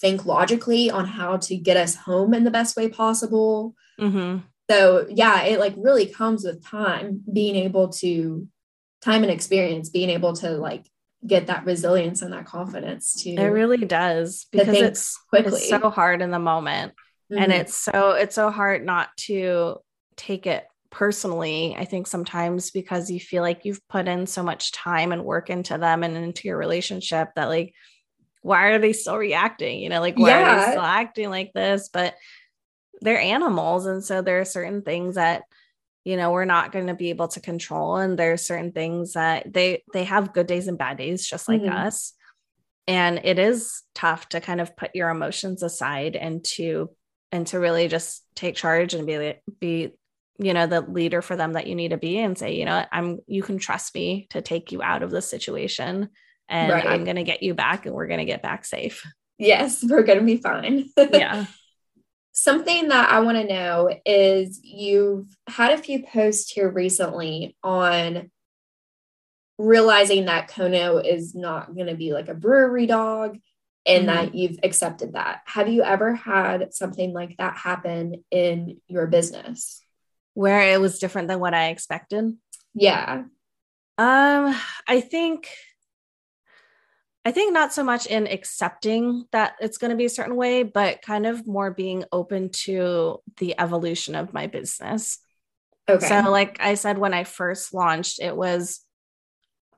[SPEAKER 1] think logically on how to get us home in the best way possible. Mm-hmm. so yeah it like really comes with time being able to time and experience being able to like get that resilience and that confidence to
[SPEAKER 2] it really does because it's quickly. it's so hard in the moment mm-hmm. and it's so it's so hard not to take it personally i think sometimes because you feel like you've put in so much time and work into them and into your relationship that like why are they still reacting you know like why yeah. are they still acting like this but they're animals and so there are certain things that you know we're not going to be able to control and there are certain things that they they have good days and bad days just like mm-hmm. us and it is tough to kind of put your emotions aside and to and to really just take charge and be be you know the leader for them that you need to be and say you know i'm you can trust me to take you out of this situation and right. i'm going to get you back and we're going to get back safe.
[SPEAKER 1] Yes we're going to be fine.
[SPEAKER 2] Yeah.
[SPEAKER 1] Something that i want to know is you've had a few posts here recently on realizing that kono is not going to be like a brewery dog and mm-hmm. that you've accepted that have you ever had something like that happen in your business
[SPEAKER 2] where it was different than what I expected?
[SPEAKER 1] Yeah.
[SPEAKER 2] Um, I think I think not so much in accepting that it's going to be a certain way, but kind of more being open to the evolution of my business. Okay. So, like I said, when I first launched, it was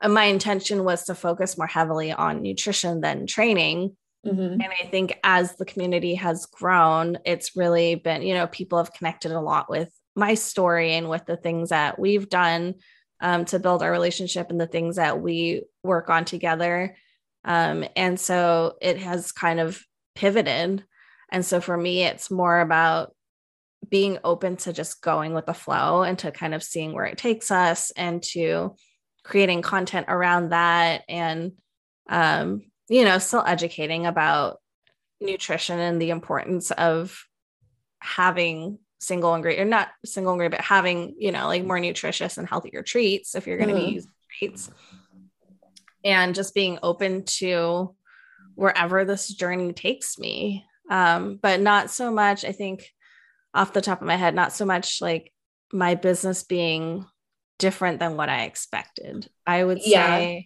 [SPEAKER 2] my intention was to focus more heavily on nutrition than training. Mm-hmm. And I think as the community has grown, it's really been, you know, people have connected a lot with my story and with the things that we've done um, to build our relationship and the things that we work on together. Um, and so it has kind of pivoted. And so for me, it's more about being open to just going with the flow and to kind of seeing where it takes us and to creating content around that and um, you know still educating about nutrition and the importance of having single ingredient or not single ingredient, but having, you know, like more nutritious and healthier treats if you're going to mm-hmm. be using treats. And just being open to wherever this journey takes me. Um, but not so much, I think, off the top of my head, not so much like my business being different than what I expected. I would say. Yeah.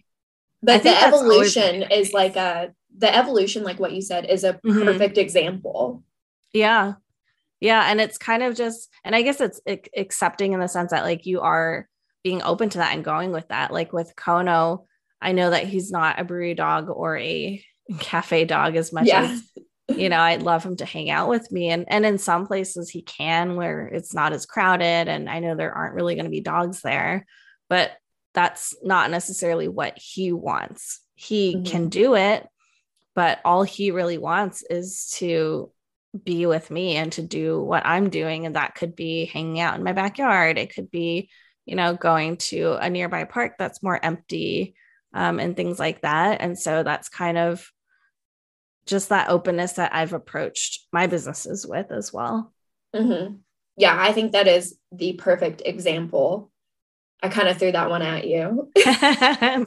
[SPEAKER 1] But the evolution is like a, the evolution, like what you said, is a mm-hmm. perfect example.
[SPEAKER 2] Yeah yeah and it's kind of just and i guess it's accepting in the sense that like you are being open to that and going with that like with kono i know that he's not a brewery dog or a cafe dog as much yeah. as you know i'd love him to hang out with me and and in some places he can where it's not as crowded and i know there aren't really going to be dogs there but that's not necessarily what he wants he mm-hmm. can do it but all he really wants is to be with me and to do what I'm doing. And that could be hanging out in my backyard. It could be, you know, going to a nearby park that's more empty um, and things like that. And so that's kind of just that openness that I've approached my businesses with as well.
[SPEAKER 1] Mm-hmm. Yeah, I think that is the perfect example. I kind of threw that one at you.
[SPEAKER 2] I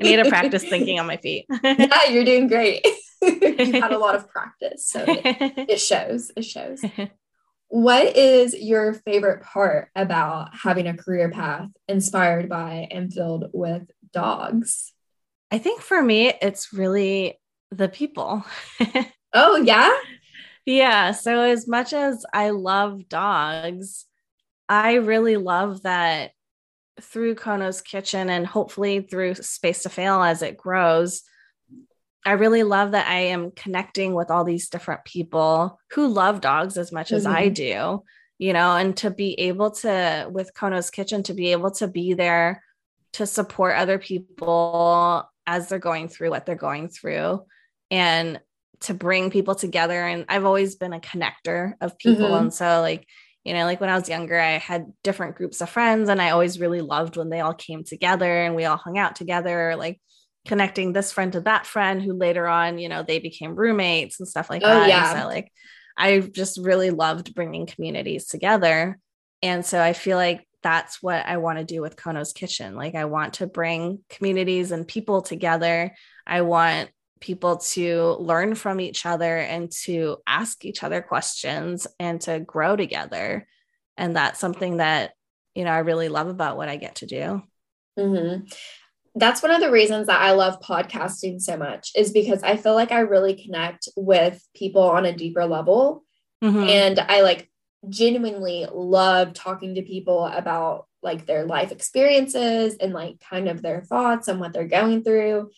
[SPEAKER 2] need to practice thinking on my feet.
[SPEAKER 1] yeah, you're doing great. You've had a lot of practice. So it, it shows. It shows. What is your favorite part about having a career path inspired by and filled with dogs?
[SPEAKER 2] I think for me, it's really the people.
[SPEAKER 1] oh, yeah?
[SPEAKER 2] Yeah. So, as much as I love dogs, I really love that through Kono's Kitchen and hopefully through Space to Fail as it grows, I really love that I am connecting with all these different people who love dogs as much mm-hmm. as I mm-hmm. do, you know, and to be able to, with Kono's Kitchen, to be able to be there to support other people as they're going through what they're going through and to bring people together. And I've always been a connector of people. Mm-hmm. And so, like, you know, like when I was younger, I had different groups of friends, and I always really loved when they all came together and we all hung out together. Like, connecting this friend to that friend who later on, you know, they became roommates and stuff like oh, that. Yeah. so like I just really loved bringing communities together. And so I feel like that's what I want to do with Kono's Kitchen. Like I want to bring communities and people together. I want people to learn from each other and to ask each other questions and to grow together. And that's something that, you know, I really love about what I get to do.
[SPEAKER 1] Mm-hmm that's one of the reasons that I love podcasting so much is because I feel like I really connect with people on a deeper level. Mm-hmm. And I like genuinely love talking to people about like their life experiences and like kind of their thoughts and what they're going through.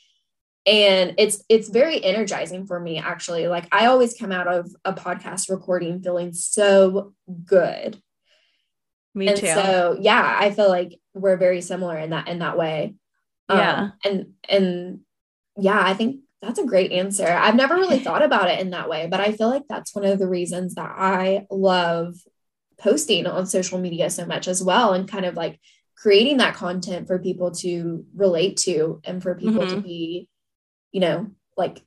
[SPEAKER 1] And it's it's very energizing for me actually like i always come out of a podcast recording feeling so good
[SPEAKER 2] Me
[SPEAKER 1] and
[SPEAKER 2] too.
[SPEAKER 1] so yeah i feel like we're very similar in that in that way Um,
[SPEAKER 2] Yeah.
[SPEAKER 1] and and yeah i think that's a great answer i've never really thought about it in that way but i feel like that's one of the reasons that i love posting on social media so much as well and kind of like creating that content for people to relate to and for people to
[SPEAKER 2] Mhm.
[SPEAKER 1] be you know like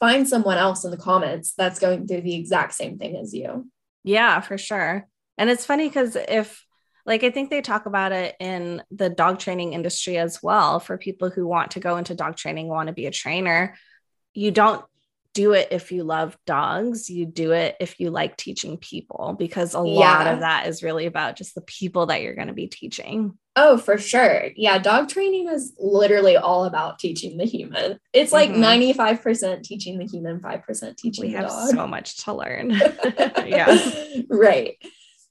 [SPEAKER 1] find someone else in the comments that's going through the exact same thing as you
[SPEAKER 2] Yeah, for sure. And it's funny because if, like, I think they talk about it in the dog training industry as well for people who want to go into dog training, want to be a trainer. You don't do it if you love dogs, you do it if you like teaching people because a lot
[SPEAKER 1] Yeah.
[SPEAKER 2] of that is really about just the people that you're going to be teaching.
[SPEAKER 1] Oh, for sure. Yeah, dog training is literally all about teaching the human. It's like
[SPEAKER 2] Mhm.
[SPEAKER 1] 95% teaching the human, 5% teaching
[SPEAKER 2] We
[SPEAKER 1] the
[SPEAKER 2] have
[SPEAKER 1] dog.
[SPEAKER 2] so much to learn. yeah.
[SPEAKER 1] right.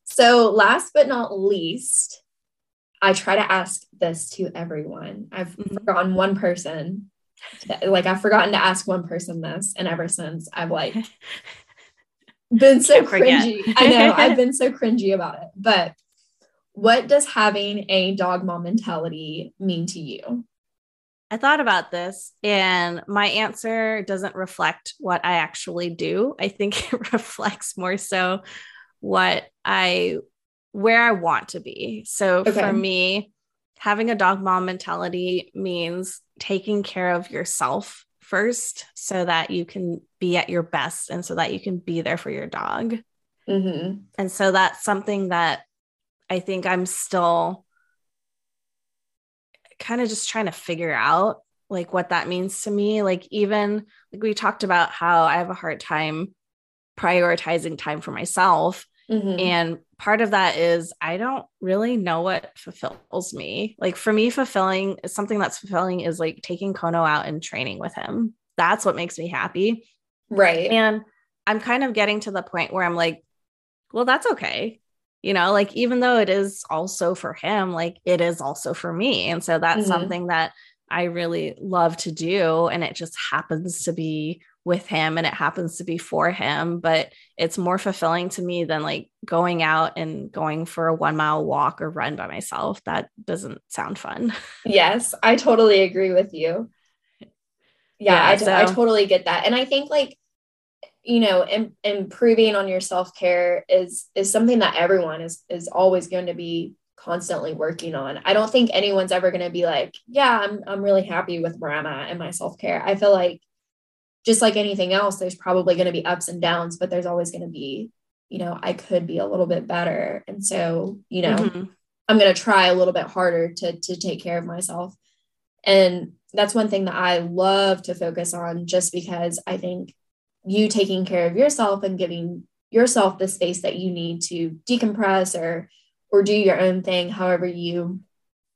[SPEAKER 1] So, last but not least, I try to ask this to everyone. I've
[SPEAKER 2] Mhm.
[SPEAKER 1] forgotten one person. Like, I've forgotten to ask one person this. And ever since, I've like been so cringy. I know, I've been so cringy about it. But what does having a dog mom mentality mean to you?
[SPEAKER 2] I thought about this, and my answer doesn't reflect what I actually do. I think it reflects more so what I where I want to be. So
[SPEAKER 1] Okay.
[SPEAKER 2] for me, having a dog mom mentality means taking care of yourself first so that you can be at your best and so that you can be there for your dog.
[SPEAKER 1] Mm-hmm.
[SPEAKER 2] And so that's something that I think I'm still kind of just trying to figure out like what that means to me. Like, even like we talked about how I have a hard time prioritizing time for myself.
[SPEAKER 1] Mm-hmm.
[SPEAKER 2] And part of that is I don't really know what fulfills me. Like, for me, fulfilling is something that's fulfilling is like taking Kono out and training with him. That's what makes me happy.
[SPEAKER 1] right.
[SPEAKER 2] And I'm kind of getting to the point where I'm like, well, that's okay. You know, like even though it is also for him, like it is also for me. And so that's
[SPEAKER 1] Mhm.
[SPEAKER 2] something that I really love to do. And it just happens to be with him and it happens to be for him. But it's more fulfilling to me than like going out and going for a one mile walk or run by myself. That doesn't sound fun.
[SPEAKER 1] Yes, I totally agree with you. Yeah,
[SPEAKER 2] Yeah,
[SPEAKER 1] I, t- I
[SPEAKER 2] so-
[SPEAKER 1] totally get that. And I think like, you know, im- improving on your self-care is is something that everyone is is always going to be constantly working on. I don't think anyone's ever going to be like, yeah, I'm I'm really happy with where I'm at and my self-care. I feel like just like anything else, there's probably going to be ups and downs, but there's always going to be, you know, I could be a little bit better. And so, you know,
[SPEAKER 2] Mhm.
[SPEAKER 1] I'm going to try a little bit harder to to take care of myself. And that's one thing that I love to focus on just because I think you taking care of yourself and giving yourself the space that you need to decompress or or do your own thing however you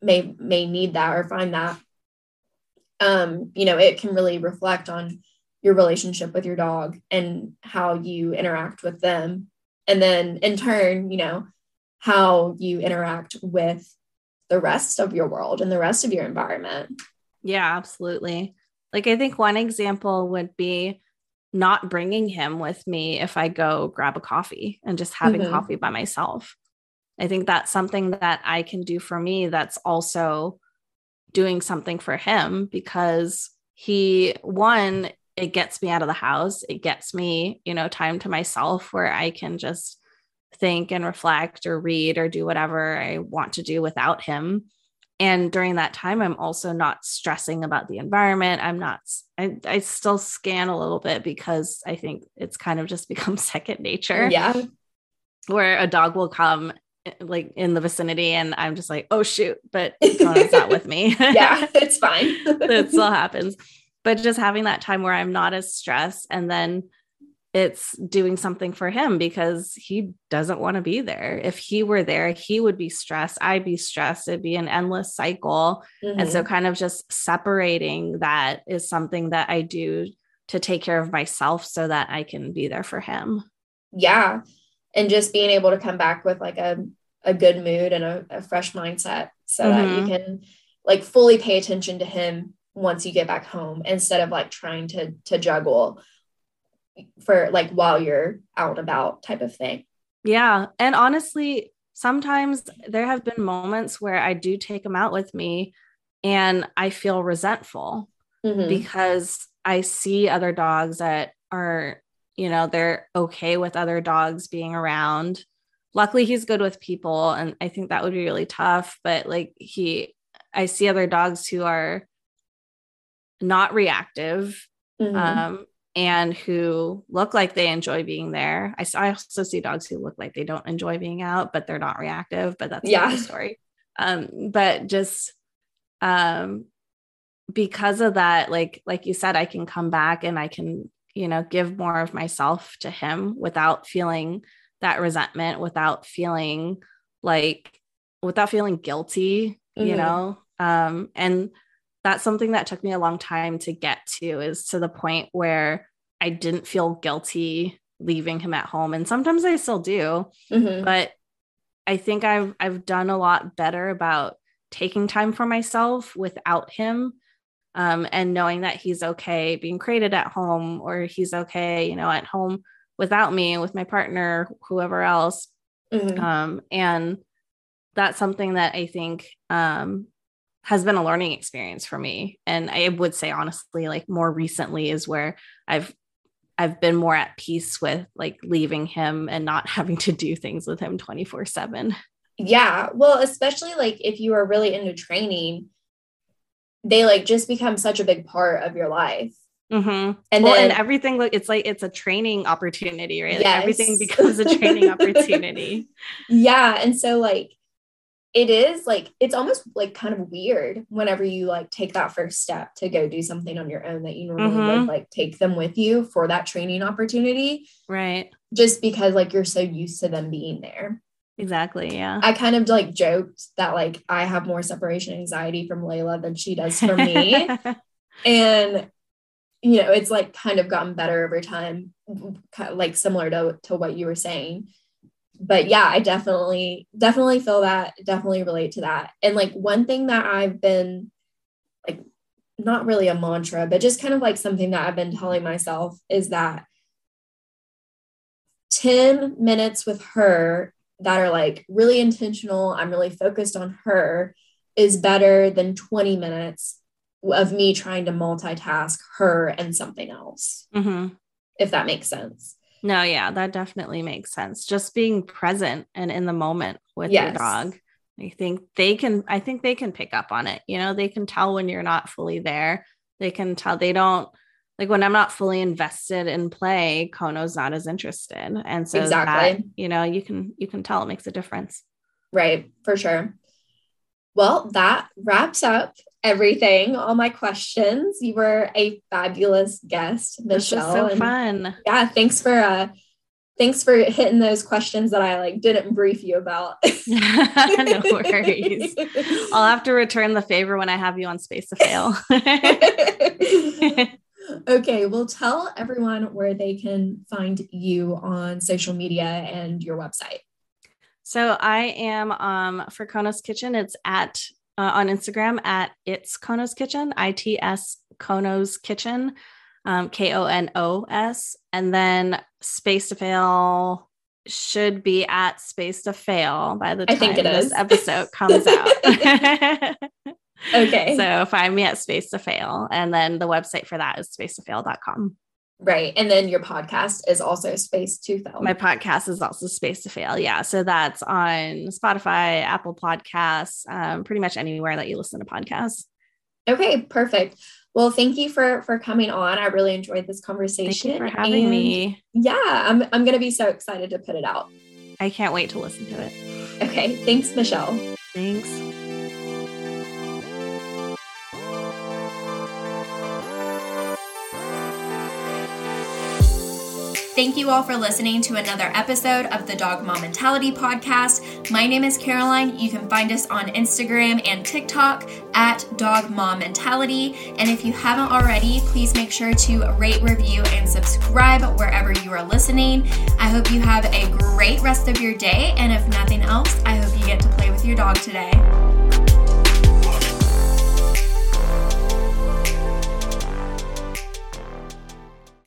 [SPEAKER 1] may may need that or find that um you know it can really reflect on your relationship with your dog and how you interact with them and then in turn you know how you interact with the rest of your world and the rest of your environment
[SPEAKER 2] Yeah, absolutely. Like, I think one example would be not bringing him with me if I go grab a coffee and just having
[SPEAKER 1] Mhm.
[SPEAKER 2] coffee by myself. I think that's something that I can do for me that's also doing something for him because he, one, it gets me out of the house. It gets me, you know, time to myself where I can just think and reflect or read or do whatever I want to do without him. And during that time i'm also not stressing about the environment. I'm not I, I still scan a little bit because i think it's kind of just become second nature.
[SPEAKER 1] Yeah.
[SPEAKER 2] Where a dog will come eh, like in the vicinity and i'm just like oh shoot but Kono's not with me.
[SPEAKER 1] Yeah it's fine.
[SPEAKER 2] It still happens but just having that time where i'm not as stressed and then it's doing something for him because he doesn't want to be there if he were there he would be stressed i'd be stressed it'd be an endless cycle and so
[SPEAKER 1] Mhm.
[SPEAKER 2] kind of just separating that is something that i do to take care of myself so that i can be there for him
[SPEAKER 1] yeah and just being able to come back with like a, a good mood and a, a fresh mindset so that you
[SPEAKER 2] Mhm.
[SPEAKER 1] can like fully pay attention to him once you get back home instead of like trying to to juggle for like while you're out and about type of thing.
[SPEAKER 2] Yeah. And honestly, sometimes there have been moments where I do take them out with me and I feel resentful
[SPEAKER 1] Mhm.
[SPEAKER 2] because I see other dogs that are, you know, they're okay with other dogs being around. Luckily, he's good with people. And I think that would be really tough. But like, he, I see other dogs who are not reactive
[SPEAKER 1] Mhm.
[SPEAKER 2] um, and who look like they enjoy being there. I also see dogs who look like they don't enjoy being out, but they're not reactive. But that's
[SPEAKER 1] Yeah.
[SPEAKER 2] another story. Um, but just um, because of that, like like you said, I can come back and I can you know give more of myself to him without feeling that resentment, without feeling like without feeling guilty, you
[SPEAKER 1] Mhm.
[SPEAKER 2] know. Um, and that's something that took me a long time to get to is to the point where I didn't feel guilty leaving him at home. And sometimes I still do,
[SPEAKER 1] Mhm.
[SPEAKER 2] but I think I've I've done a lot better about taking time for myself without him. Um, and knowing that he's okay being created at home or he's okay, you know, at home without me, with my partner, whoever else.
[SPEAKER 1] Mhm.
[SPEAKER 2] Um, and that's something that I think um, has been a learning experience for me. And I would say honestly, like more recently is where I've I've been more at peace with like leaving him and not having to do things with him 24 7.
[SPEAKER 1] Yeah. Well, especially like if you are really into training, they like just become such a big part of your life.
[SPEAKER 2] Mm-hmm.
[SPEAKER 1] And
[SPEAKER 2] well,
[SPEAKER 1] then
[SPEAKER 2] and everything like it's like it's a training opportunity, right? Like, everything becomes a training opportunity.
[SPEAKER 1] yeah. And so like it is like it's almost like kind of weird whenever you like take that first step to go do something on your own that you normally
[SPEAKER 2] Mhm.
[SPEAKER 1] would like take them with you for that training opportunity
[SPEAKER 2] Right.
[SPEAKER 1] just because like you're so used to them being there.
[SPEAKER 2] Exactly. Yeah.
[SPEAKER 1] I kind of like joked that like I have more separation anxiety from Layla than she does from me. and you know it's like kind of gotten better over time like similar to, to what you were saying but yeah i definitely definitely feel that definitely relate to that and like one thing that i've been like not really a mantra but just kind of like something that i've been telling myself is that 10 minutes with her that are like really intentional i'm really focused on her is better than 20 minutes of me trying to multitask her and something else,
[SPEAKER 2] hmm
[SPEAKER 1] if that makes sense.
[SPEAKER 2] No, yeah, that definitely makes sense. Just being present and in the moment with your dog. I think they can I think they can pick up on it. You know, they can tell when you're not fully there. They can tell they don't like when I'm not fully invested in play, Kono's not as interested. And so that,
[SPEAKER 1] Exactly.
[SPEAKER 2] you know, you can you can tell it makes a difference.
[SPEAKER 1] Right, for sure. Well, that wraps up everything, all my questions. You were a fabulous guest,
[SPEAKER 2] This was
[SPEAKER 1] Michelle.
[SPEAKER 2] so
[SPEAKER 1] and
[SPEAKER 2] fun.
[SPEAKER 1] Yeah, thanks for uh thanks for hitting those questions that I like didn't brief you about.
[SPEAKER 2] no worries. I'll have to return the favor when I have you on Space to Fail.
[SPEAKER 1] okay, well tell everyone where they can find you on social media and your website.
[SPEAKER 2] So I am um for Konos Kitchen. It's at uh, on Instagram at it's Konos Kitchen, I T S Konos Kitchen, um, K O N O S, and then Space to Fail should be at Space to Fail by the
[SPEAKER 1] I
[SPEAKER 2] time
[SPEAKER 1] think it
[SPEAKER 2] this
[SPEAKER 1] is.
[SPEAKER 2] episode comes out.
[SPEAKER 1] Okay.
[SPEAKER 2] So find me at Space to Fail, and then the website for that is space to spacetofail.com.
[SPEAKER 1] Right. And then your podcast is also Space to Fail.
[SPEAKER 2] My podcast is also Space to Fail. Yeah. So that's on Spotify, Apple Podcasts, um, pretty much anywhere that you listen to podcasts.
[SPEAKER 1] okay, perfect. Well, thank you for for coming on. I really enjoyed this
[SPEAKER 2] Thank
[SPEAKER 1] conversation.
[SPEAKER 2] you for having
[SPEAKER 1] and
[SPEAKER 2] me.
[SPEAKER 1] Yeah, I'm I'm gonna be so excited to put it out.
[SPEAKER 2] I can't wait to listen to it.
[SPEAKER 1] Okay. Thanks, Michelle.
[SPEAKER 2] Thanks.
[SPEAKER 3] Thank you all for listening to another episode of the Dog Mom Mentality Podcast. My name is Caroline. You can find us on Instagram and TikTok at Dog Mom Mentality. And if you haven't already, please make sure to rate, review, and subscribe wherever you are listening. I hope you have a great rest of your day. And if nothing else, I hope you get to play with your dog today.